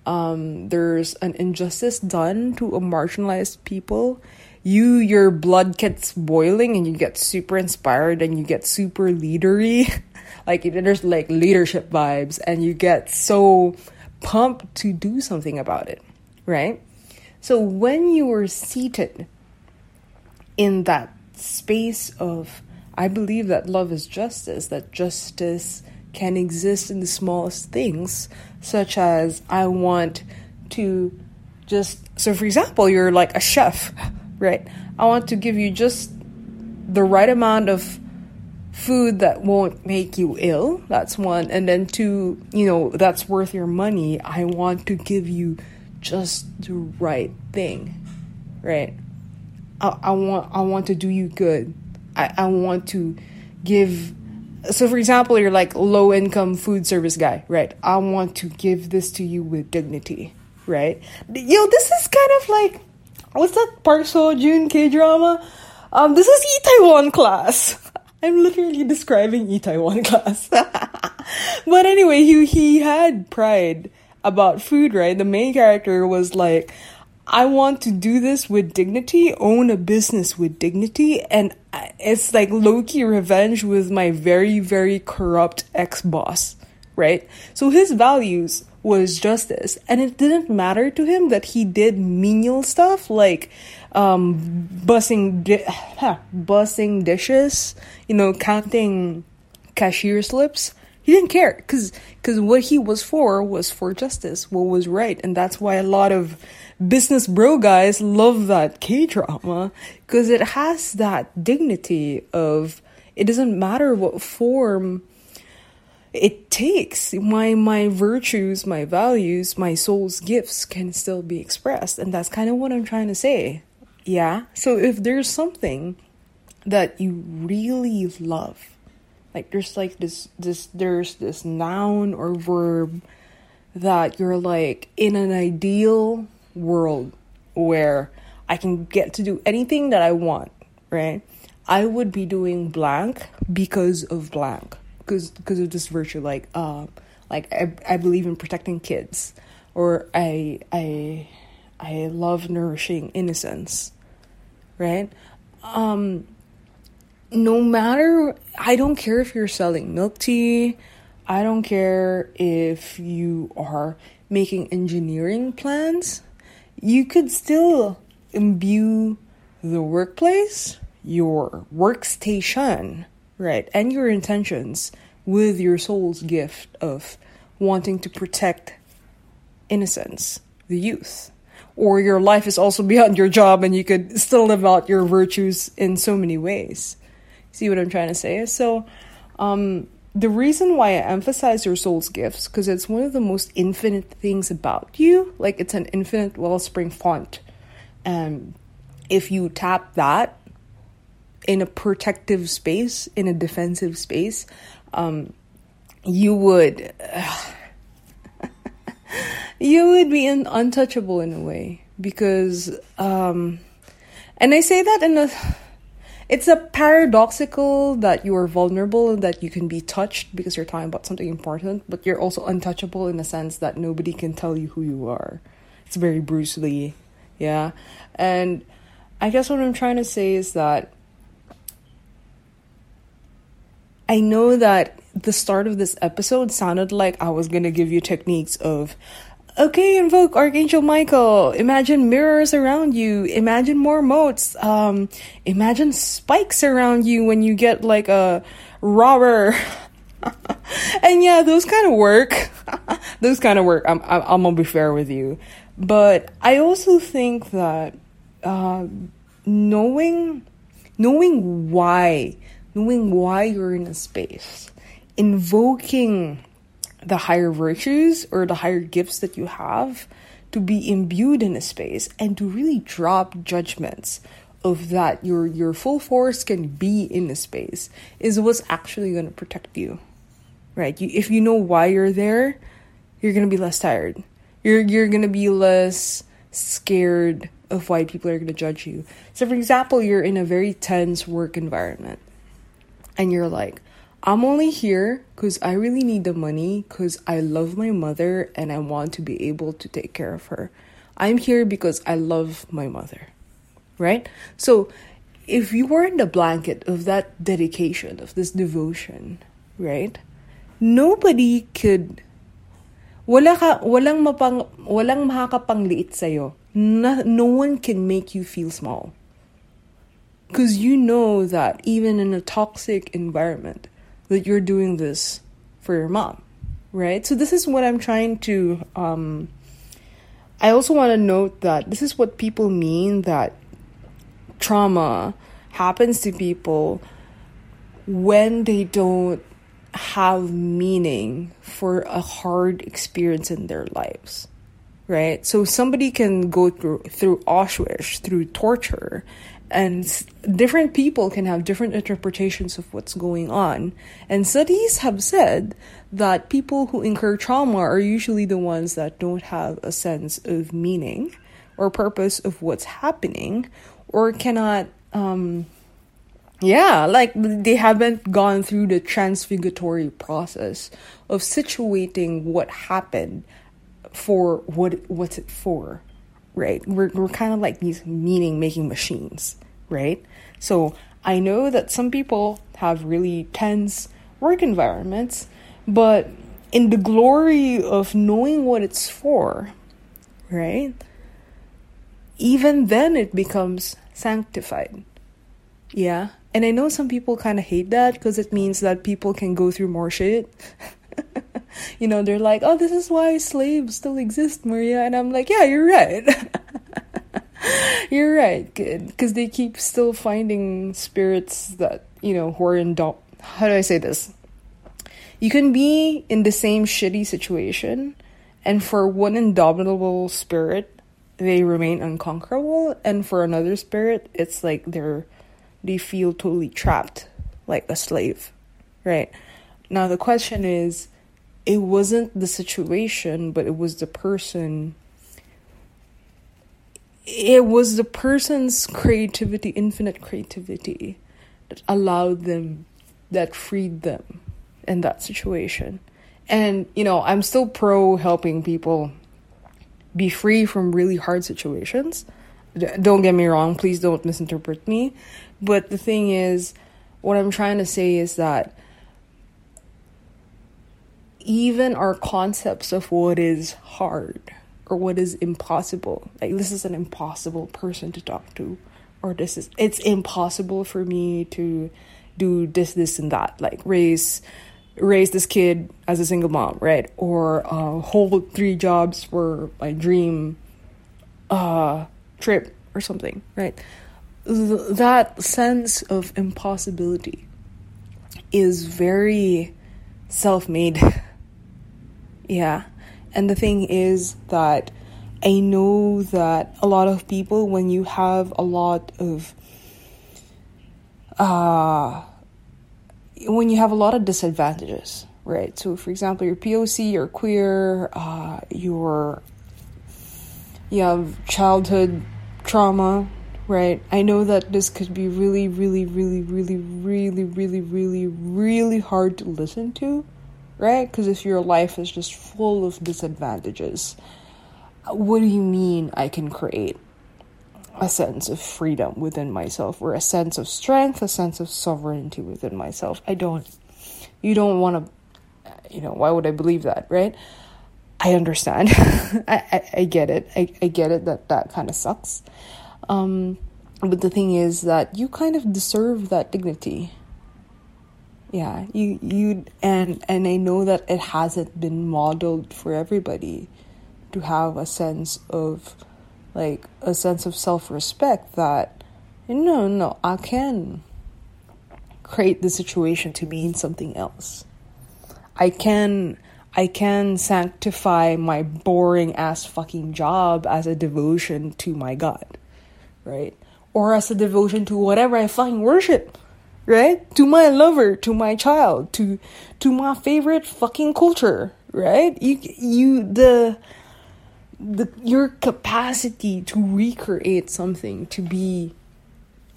um there's an injustice done to a marginalized people you your blood gets boiling and you get super inspired and you get super leadery like there's like leadership vibes and you get so pumped to do something about it right? So when you are seated in that space of, I believe that love is justice, that justice can exist in the smallest things, such as I want to just, so for example, you're like a chef, right? I want to give you just the right amount of food that won't make you ill. That's one. And then two, you know, that's worth your money. I want to give you just the right thing, right? I, I want I want to do you good. I, I want to give so for example you're like low income food service guy right i want to give this to you with dignity right yo this is kind of like what's that park seo joon k drama um this is itaewon class i'm literally describing itaewon class but anyway he he had pride about food, right? The main character was like, I want to do this with dignity, own a business with dignity, and it's like Loki revenge with my very, very corrupt ex boss, right? So his values was justice, and it didn't matter to him that he did menial stuff like um, bussing, di- bussing dishes, you know, counting cashier slips. He didn't care because because what he was for was for justice, what was right, and that's why a lot of business bro guys love that K drama because it has that dignity of it doesn't matter what form it takes my my virtues my values my soul's gifts can still be expressed and that's kind of what i'm trying to say yeah so if there's something that you really love like there's like this this there's this noun or verb that you're like in an ideal world where I can get to do anything that I want, right? I would be doing blank because of blank. Because of this virtue like uh like I, I believe in protecting kids or I I I love nourishing innocence, right? Um no matter I don't care if you're selling milk tea, I don't care if you are making engineering plans, you could still imbue the workplace, your workstation, right, and your intentions with your soul's gift of wanting to protect innocence, the youth. Or your life is also beyond your job and you could still live out your virtues in so many ways. See what I'm trying to say? So, um, the reason why I emphasize your soul's gifts because it's one of the most infinite things about you. Like it's an infinite wellspring font, and if you tap that in a protective space, in a defensive space, um, you would. You would be untouchable in a way because um and i say that in a it's a paradoxical that you are vulnerable and that you can be touched because you're talking about something important, but you're also untouchable in the sense that nobody can tell you who you are. It's very Bruce Lee, yeah. And I guess what I'm trying to say is that I know that the start of this episode sounded like I was gonna give you techniques of Okay, invoke Archangel Michael. Imagine mirrors around you. Imagine more moats. Um, imagine spikes around you when you get like a robber. and yeah, those kind of work. those kind of work. I'm, I'm, I'm gonna be fair with you, but I also think that uh, knowing knowing why knowing why you're in a space, invoking the higher virtues or the higher gifts that you have to be imbued in a space and to really drop judgments of that your your full force can be in a space is what's actually going to protect you right? You, if you know why you're there you're going to be less tired. You're you're going to be less scared of why people are going to judge you. So for example you're in a very tense work environment and you're like I'm only here because I really need the money because I love my mother and I want to be able to take care of her. I'm here because I love my mother, right? So if you were in the blanket of that dedication, of this devotion, right? Nobody could walang mapang, walang sa'yo. No, no one can make you feel small. Because you know that even in a toxic environment, that you're doing this for your mom, right? So this is what I'm trying to. Um, I also want to note that this is what people mean that trauma happens to people when they don't have meaning for a hard experience in their lives right so somebody can go through through auschwitz through torture and different people can have different interpretations of what's going on. And studies have said that people who incur trauma are usually the ones that don't have a sense of meaning or purpose of what's happening or cannot um yeah like they haven't gone through the transfiguratory process of situating what happened for what what's it for right? We're, we're kind of like these meaning making machines, right? So I know that some people have really tense work environments, but in the glory of knowing what it's for, right? Even then it becomes sanctified. Yeah. And I know some people kind of hate that because it means that people can go through more shit. you know, they're like, oh, this is why slaves still exist, Maria. And I'm like, yeah, you're right. you're right. Good. Because they keep still finding spirits that, you know, who are in. Do- How do I say this? You can be in the same shitty situation, and for one indomitable spirit, they remain unconquerable, and for another spirit, it's like they're they feel totally trapped, like a slave, right? Now the question is, it wasn't the situation, but it was the person. It was the person's creativity, infinite creativity, that allowed them, that freed them in that situation. And, you know, I'm still pro helping people be free from really hard situations. Don't get me wrong, please don't misinterpret me. But the thing is, what I'm trying to say is that even our concepts of what is hard or what is impossible like this is an impossible person to talk to or this is it's impossible for me to do this this and that like raise raise this kid as a single mom right? Or uh, hold three jobs for my dream uh trip or something right? Th- that sense of impossibility is very self-made Yeah. And the thing is that I know that a lot of people, when you have a lot of, uh, when you have a lot of disadvantages, right? So, for example, you're POC, you're queer, uh, you're, you have childhood trauma, right? I know that this could be really, really, really, really, really, really, really, really hard to listen to right? Because if your life is just full of disadvantages, what do you mean I can create a sense of freedom within myself or a sense of strength, a sense of sovereignty within myself? I don't. You don't want to, you know, why would I believe that, right? I understand. I, I, I, get it. I, I get it that that kind of sucks. Um, but the thing is that you kind of deserve that dignity. Yeah, you you and and I know that it hasn't been modeled for everybody to have a sense of like a sense of self-respect that no no I can create the situation to mean something else. I can I can sanctify my boring ass fucking job as a devotion to my God, right? Or as a devotion to whatever I fucking worship, right? To my lover, to my child, to to my favorite fucking culture, right? You you the the your capacity to recreate something to be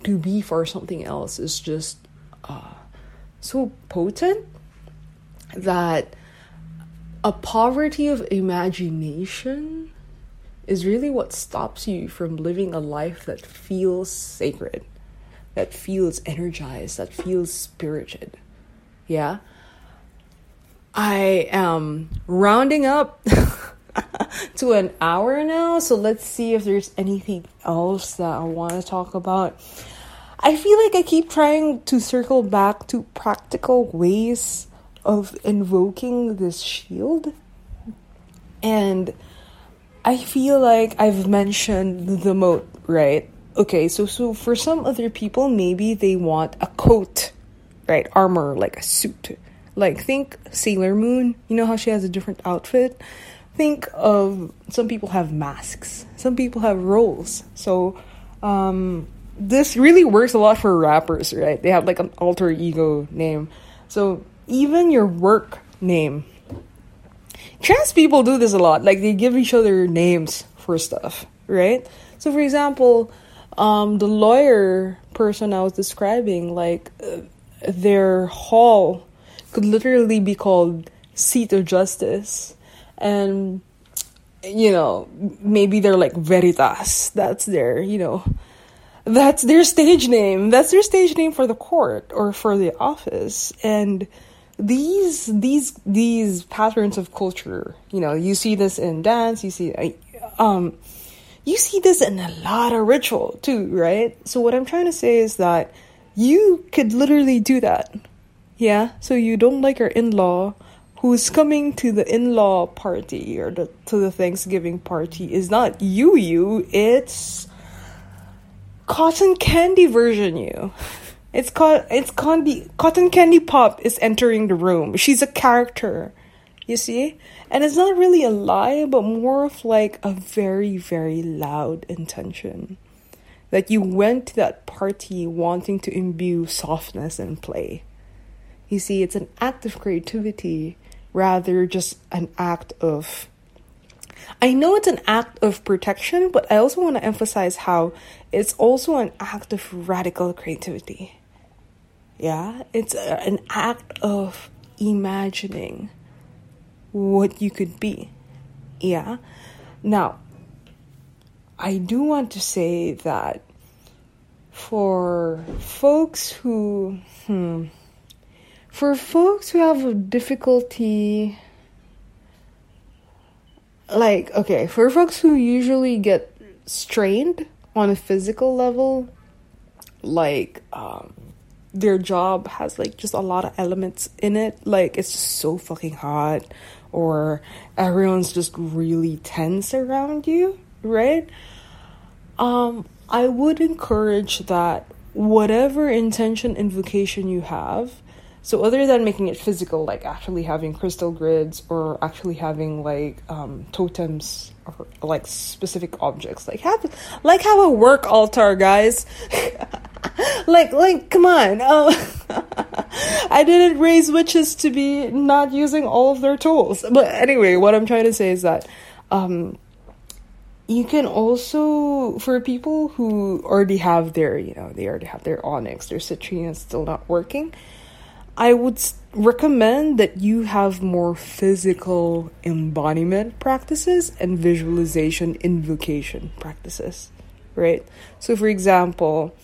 to be for something else is just uh, so potent that a poverty of imagination is really what stops you from living a life that feels sacred, that feels energized, that feels spirited. Yeah? I am rounding up to an hour now, so let's see if there's anything else that I want to talk about. I feel like I keep trying to circle back to practical ways of invoking this shield. And I feel like I've mentioned the moat, right? Okay, so so for some other people maybe they want a coat, right? Armor like a suit. Like think Sailor Moon, you know how she has a different outfit? Think of some people have masks. Some people have roles. So um this really works a lot for rappers, right? They have like an alter ego name. So even your work name. Trans people do this a lot. Like they give each other names for stuff, right? So for example, um, the lawyer person I was describing, like uh, their hall could literally be called seat of justice, and you know maybe they're like veritas. That's their you know that's their stage name. That's their stage name for the court or for the office, and these these these patterns of culture you know you see this in dance you see um you see this in a lot of ritual too right so what i'm trying to say is that you could literally do that yeah so you don't like your in-law who's coming to the in-law party or the, to the thanksgiving party is not you you it's cotton candy version you It's called it's candy cotton candy pop is entering the room. She's a character. You see? And it's not really a lie, but more of like a very, very loud intention. That you went to that party wanting to imbue softness and play. You see, it's an act of creativity rather just an act of I know it's an act of protection, but I also want to emphasize how it's also an act of radical creativity. Yeah, it's a, an act of imagining what you could be. Yeah. Now, I do want to say that for folks who, hmm, for folks who have a difficulty, like, okay, for folks who usually get strained on a physical level, like, um, their job has like just a lot of elements in it. Like it's just so fucking hot, or everyone's just really tense around you, right? Um, I would encourage that whatever intention invocation you have, so other than making it physical, like actually having crystal grids or actually having like um, totems or like specific objects, like have like have a work altar, guys. like like come on. Uh, i didn't raise witches to be not using all of their tools. But anyway what i'm trying to say is that um you can also for people who already have their you know they already have their onyx their citrine is still not working i would recommend that you have more physical embodiment practices and visualization invocation practices right? So for example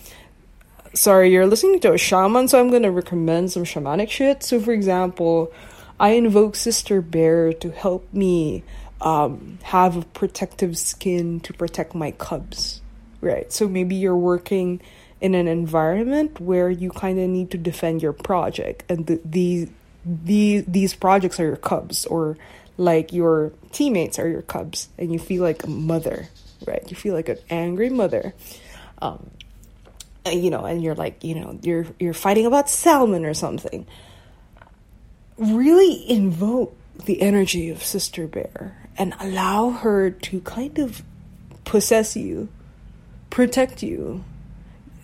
sorry, you're listening to a shaman, so I'm gonna recommend some shamanic shit. So, for example, I invoke Sister Bear to help me um, have a protective skin to protect my cubs, right? So maybe you're working in an environment where you kind of need to defend your project, and the, the, the these projects are your cubs, or like your teammates are your cubs, and you feel like a mother, right? You feel like an angry mother. Um, you know, and you're like, you know, you're you're fighting about salmon or something. Really invoke the energy of Sister Bear and allow her to kind of possess you, protect you.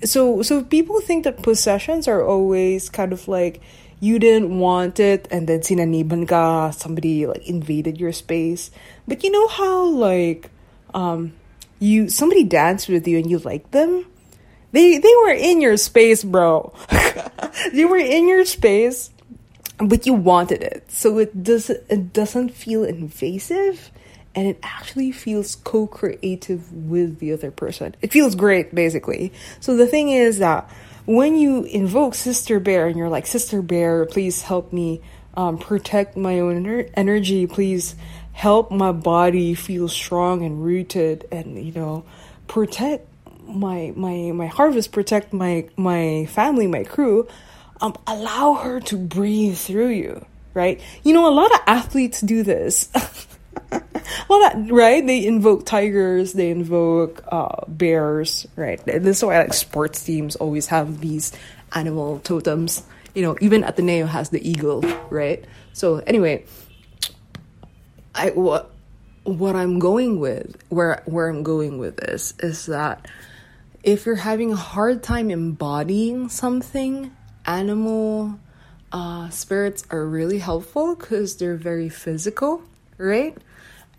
So so people think that possessions are always kind of like you didn't want it and then sinaniban ka, somebody like invaded your space. But you know how like um you somebody danced with you and you like them? They they were in your space, bro. they were in your space but you wanted it. So it does it doesn't feel invasive and it actually feels co-creative with the other person. It feels great basically. So the thing is that when you invoke sister bear and you're like sister bear please help me um, protect my own ener- energy. Please help my body feel strong and rooted and you know protect my my my harvest protect my my family my crew um, allow her to breathe through you, right? You know, a lot of athletes do this. well, that, right? They invoke tigers, they invoke uh, bears, right? This is why like sports teams always have these animal totems. You know, even Ateneo has the eagle, right? So anyway, I what what I'm going with, where where I'm going with this is that if you're having a hard time embodying something, animal uh, spirits are really helpful because they're very physical, right?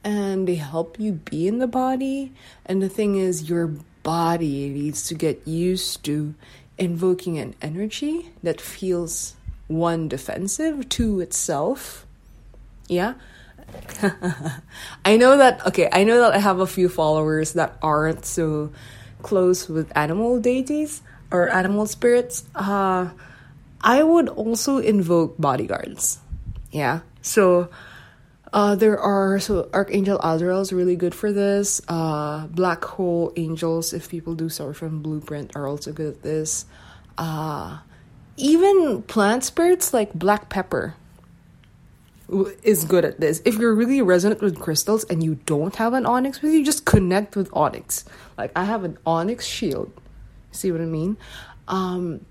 And they help you be in the body. And the thing is, your body needs to get used to invoking an energy that feels one defensive to itself. Yeah. I know that, okay, I know that I have a few followers that aren't so close with animal deities or animal spirits. Uh, I would also invoke bodyguards. Yeah. So uh, there are so Archangel Azrael is really good for this. Uh, Black Hole Angels, if people do suffer from Blueprint, are also good at this. Uh, even plant spirits like Black Pepper is good at this. If you're really resonant with crystals and you don't have an onyx with you, just connect with onyx. Like I have an onyx shield. See what I mean? Um,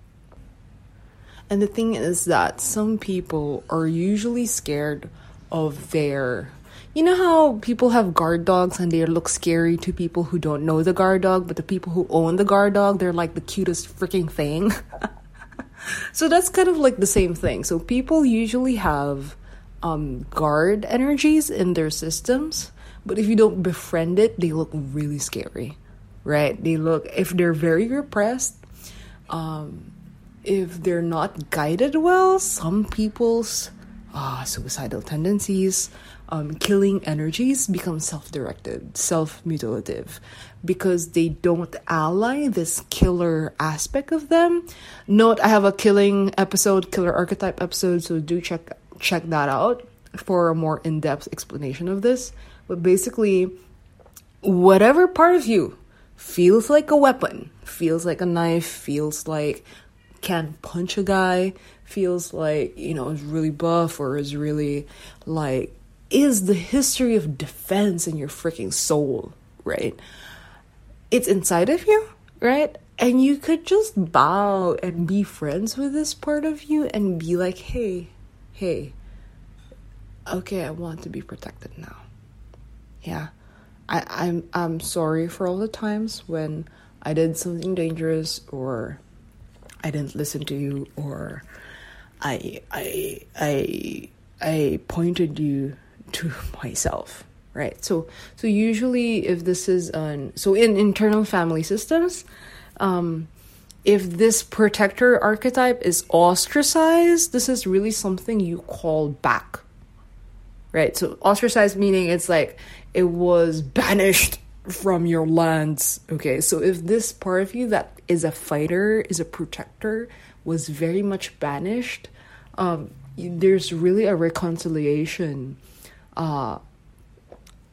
and the thing is that some people are usually scared of their. You know how people have guard dogs and they look scary to people who don't know the guard dog, but the people who own the guard dog, they're like the cutest freaking thing. so that's kind of like the same thing. So people usually have um, guard energies in their systems, but if you don't befriend it, they look really scary, right? They look, if they're very repressed, um, if they're not guided well, some people's uh, suicidal tendencies, um, killing energies become self directed, self mutilative, because they don't ally this killer aspect of them. Note, I have a killing episode, killer archetype episode, so do check check that out for a more in depth explanation of this. But basically, whatever part of you feels like a weapon, feels like a knife, feels like can punch a guy, feels like, you know, is really buff or is really like, is the history of defense in your freaking soul, right? It's inside of you, right? And you could just bow and be friends with this part of you and be like, hey, hey, okay, I want to be protected now. Yeah. I, I'm I'm sorry for all the times when I did something dangerous or I didn't listen to you or I I I I pointed you to myself right so so usually if this is on so in internal family systems um if this protector archetype is ostracized this is really something you call back right so ostracized meaning it's like it was banished from your lands. Okay, so if this part of you that is a fighter, is a protector, was very much banished, um, there's really a reconciliation uh,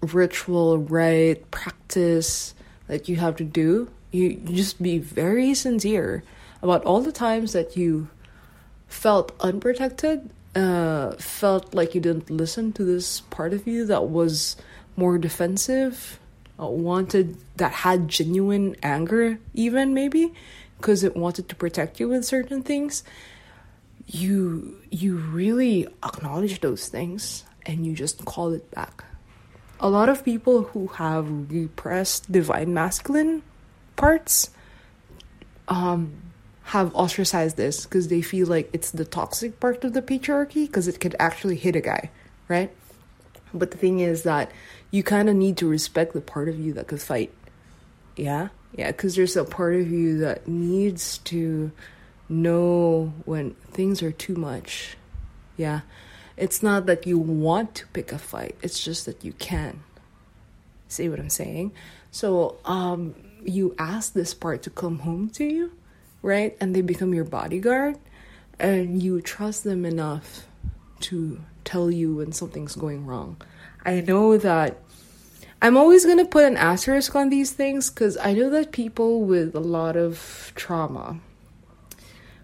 ritual, rite, practice that you have to do. You, just be very sincere about all the times that you felt unprotected, uh, felt like you didn't listen to this part of you that was more defensive, uh, wanted that had genuine anger, even maybe because it wanted to protect you with certain things. You you really acknowledge those things and you just call it back. A lot of people who have repressed divine masculine parts um, have ostracized this because they feel like it's the toxic part of the patriarchy because it could actually hit a guy, right? But the thing is that you kind of need to respect the part of you that could fight. Yeah? Yeah, because there's a part of you that needs to know when things are too much. Yeah. It's not that you want to pick a fight, it's just that you can. See what I'm saying? So, um, you ask this part to come home to you, right? And they become your bodyguard, and you trust them enough to tell you when something's going wrong. I know that I'm always going to put an asterisk on these things because I know that people with a lot of trauma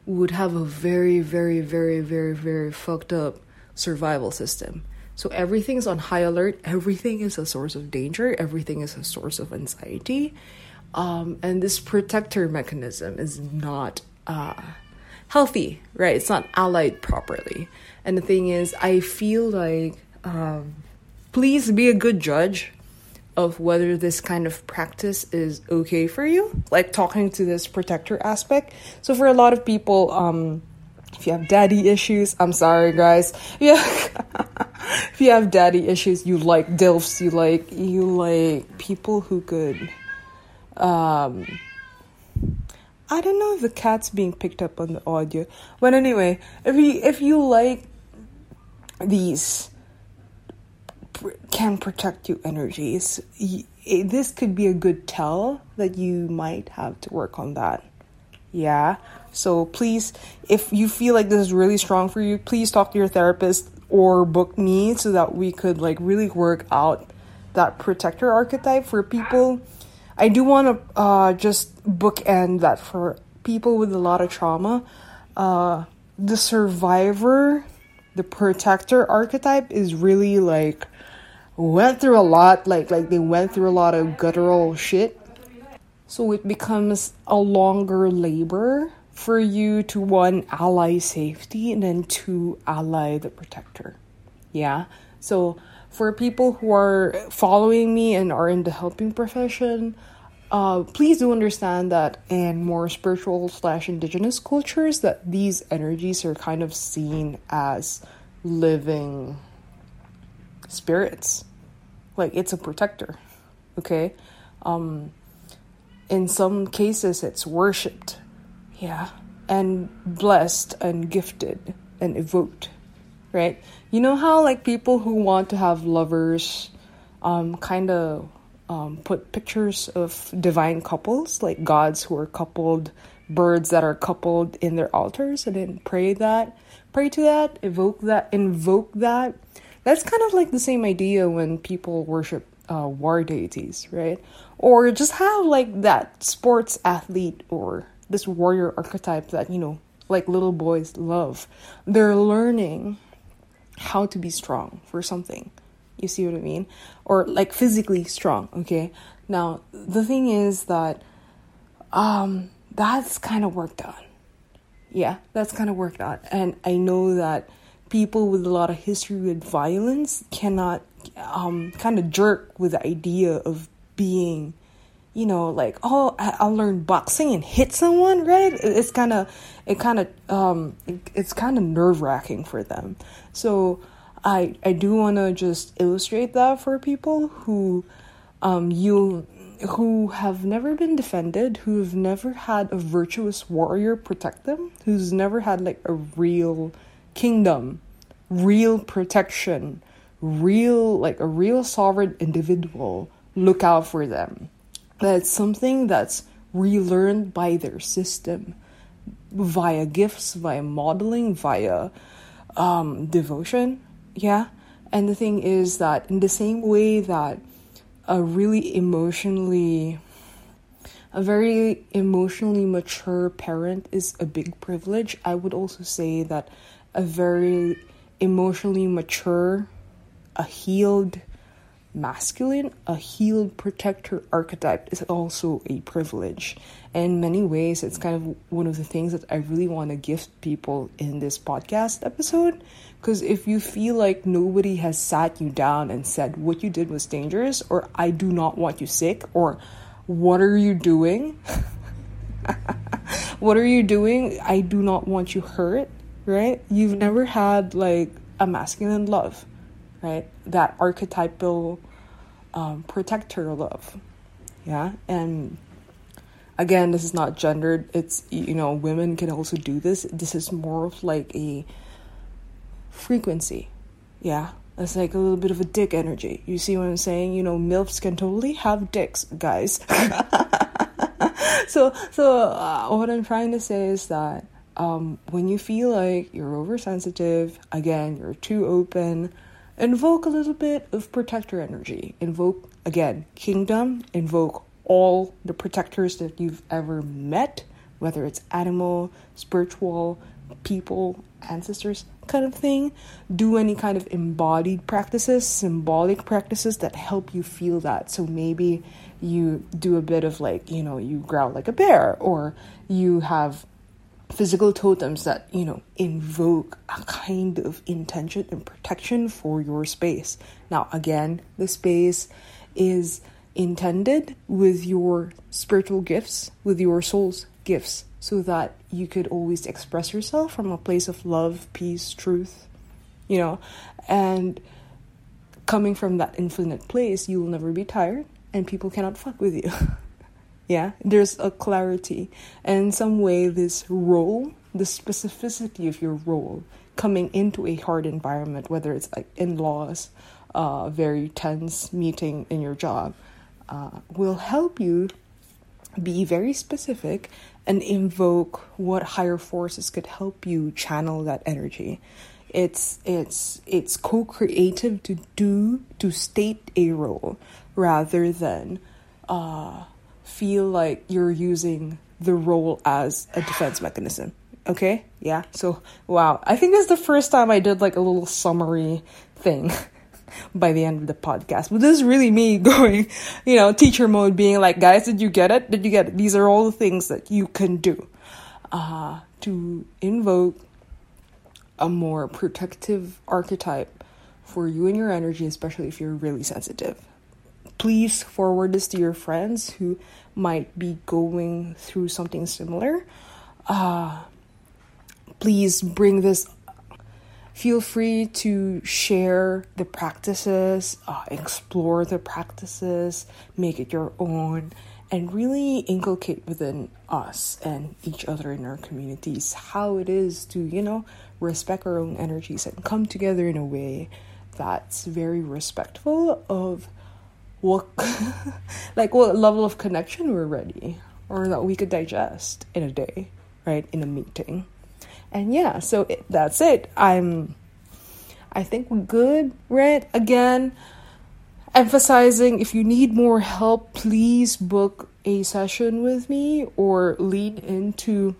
would have a very, very, very, very, very fucked up survival system. So everything's on high alert, everything is a source of danger, everything is a source of anxiety. Um, and this protector mechanism is not uh, healthy, right? It's not allied properly. And the thing is, I feel like um, please be a good judge of whether this kind of practice is okay for you, like talking to this protector aspect. So for a lot of people, um, if you have daddy issues, I'm sorry guys. Yeah. if you have daddy issues, you like DILFs, you like you like people who could um I don't know if the cat's being picked up on the audio. But anyway, if you if you like these can protect you energies. This could be a good tell that you might have to work on that. Yeah. So please, if you feel like this is really strong for you, please talk to your therapist or book me so that we could like really work out that protector archetype for people. I do want to uh, just bookend that for people with a lot of trauma. Uh, the survivor, the protector archetype is really like went through a lot like like they went through a lot of guttural shit so it becomes a longer labor for you to one ally safety and then two ally the protector yeah so for people who are following me and are in the helping profession uh, please do understand that in more spiritual slash indigenous cultures that these energies are kind of seen as living spirits. Like it's a protector. Okay? Um in some cases it's worshipped. Yeah. And blessed and gifted and evoked. Right? You know how like people who want to have lovers um kind of um, put pictures of divine couples, like gods who are coupled, birds that are coupled in their altars, and then pray that, pray to that, evoke that, invoke that, that's kind of like the same idea when people worship uh, war deities, right? Or just have like that sports athlete or this warrior archetype that, you know, like little boys love. They're learning how to be strong for something. You see what I mean? Or like physically strong, okay? Now, the thing is that um that's kind of worked on. Yeah, that's kind of worked on. And I know that people with a lot of history with violence cannot um, kind of jerk with the idea of being you know like oh I- will learn boxing and hit someone right it's kind of it kind of um it, it's kind of nerve-wracking for them so i i do want to just illustrate that for people who um you who have never been defended who've never had a virtuous warrior protect them who's never had like a real kingdom, real protection, real, like a real sovereign individual, look out for them. That's something that's relearned by their system via gifts, via modeling, via um, devotion. Yeah. And the thing is that in the same way that a really emotionally a very emotionally mature parent is a big privilege. I would also say that a very emotionally mature, a healed masculine, a healed protector archetype is also a privilege. And in many ways, it's kind of one of the things that I really want to gift people in this podcast episode. Because if you feel like nobody has sat you down and said what you did was dangerous, or I do not want you sick, or what are you doing? what are you doing? I do not want you hurt, right? You've never had like a masculine love, right? That archetypal um, protector love, yeah? And again, this is not gendered. It's, you know, women can also do this. This is more of like a frequency, yeah? It's like a little bit of a dick energy. You see what I'm saying? You know, MILFs can totally have dicks, guys. so, so uh, what I'm trying to say is that um, when you feel like you're oversensitive, again, you're too open, invoke a little bit of protector energy. Invoke, again, kingdom, invoke all the protectors that you've ever met, whether it's animal, spiritual, people, ancestors kind of thing. Do any kind of embodied practices, symbolic practices that help you feel that. So maybe you do a bit of like, you know, you growl like a bear, or you have physical totems that, you know, invoke a kind of intention and protection for your space. Now, again, the space is intended with your spiritual gifts, with your soul's gifts so that you could always express yourself from a place of love, peace, truth, you know, and coming from that infinite place, you will never be tired and people cannot fuck with you. yeah, there's a clarity, and in some way, this role, the specificity of your role, coming into a hard environment, whether it's like in laws, uh, very tense meeting in your job, uh, will help you be very specific and invoke what higher forces could help you channel that energy. It's it's it's co-creative to do to state a role rather than uh, feel like you're using the role as a defense mechanism okay yeah so wow i think this is the first time i did like a little summary thing by the end of the podcast. But this is really me going, you know, teacher mode, being like, guys, did you get it? Did you get it? These are all the things that you can do uh, to invoke a more protective archetype for you and your energy, especially if you're really sensitive. Please forward this to your friends who might be going through something similar. Uh, please bring this feel free to share the practices, uh, explore the practices, make it your own, and really inculcate within us and each other in our communities how it is to, you know, respect our own energies and come together in a way that's very respectful of what like what level of connection we're ready or that we could digest in a day right in a meeting and yeah, so it, that's it. I'm, I think we're good, right? Again, emphasizing if you need more help, please book a session with me or lead into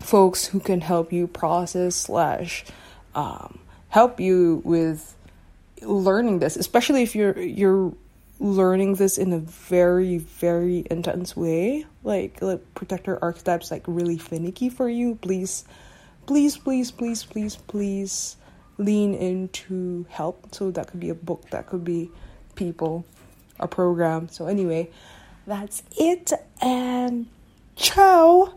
folks who can help you process slash um, help you with learning this, especially if you're you're learning this in a very very intense way like, like protector archetypes like really finicky for you please please, please, please, please, please lean into help. So that could be a book, that could be people, a program. So, anyway, that's it. And ciao.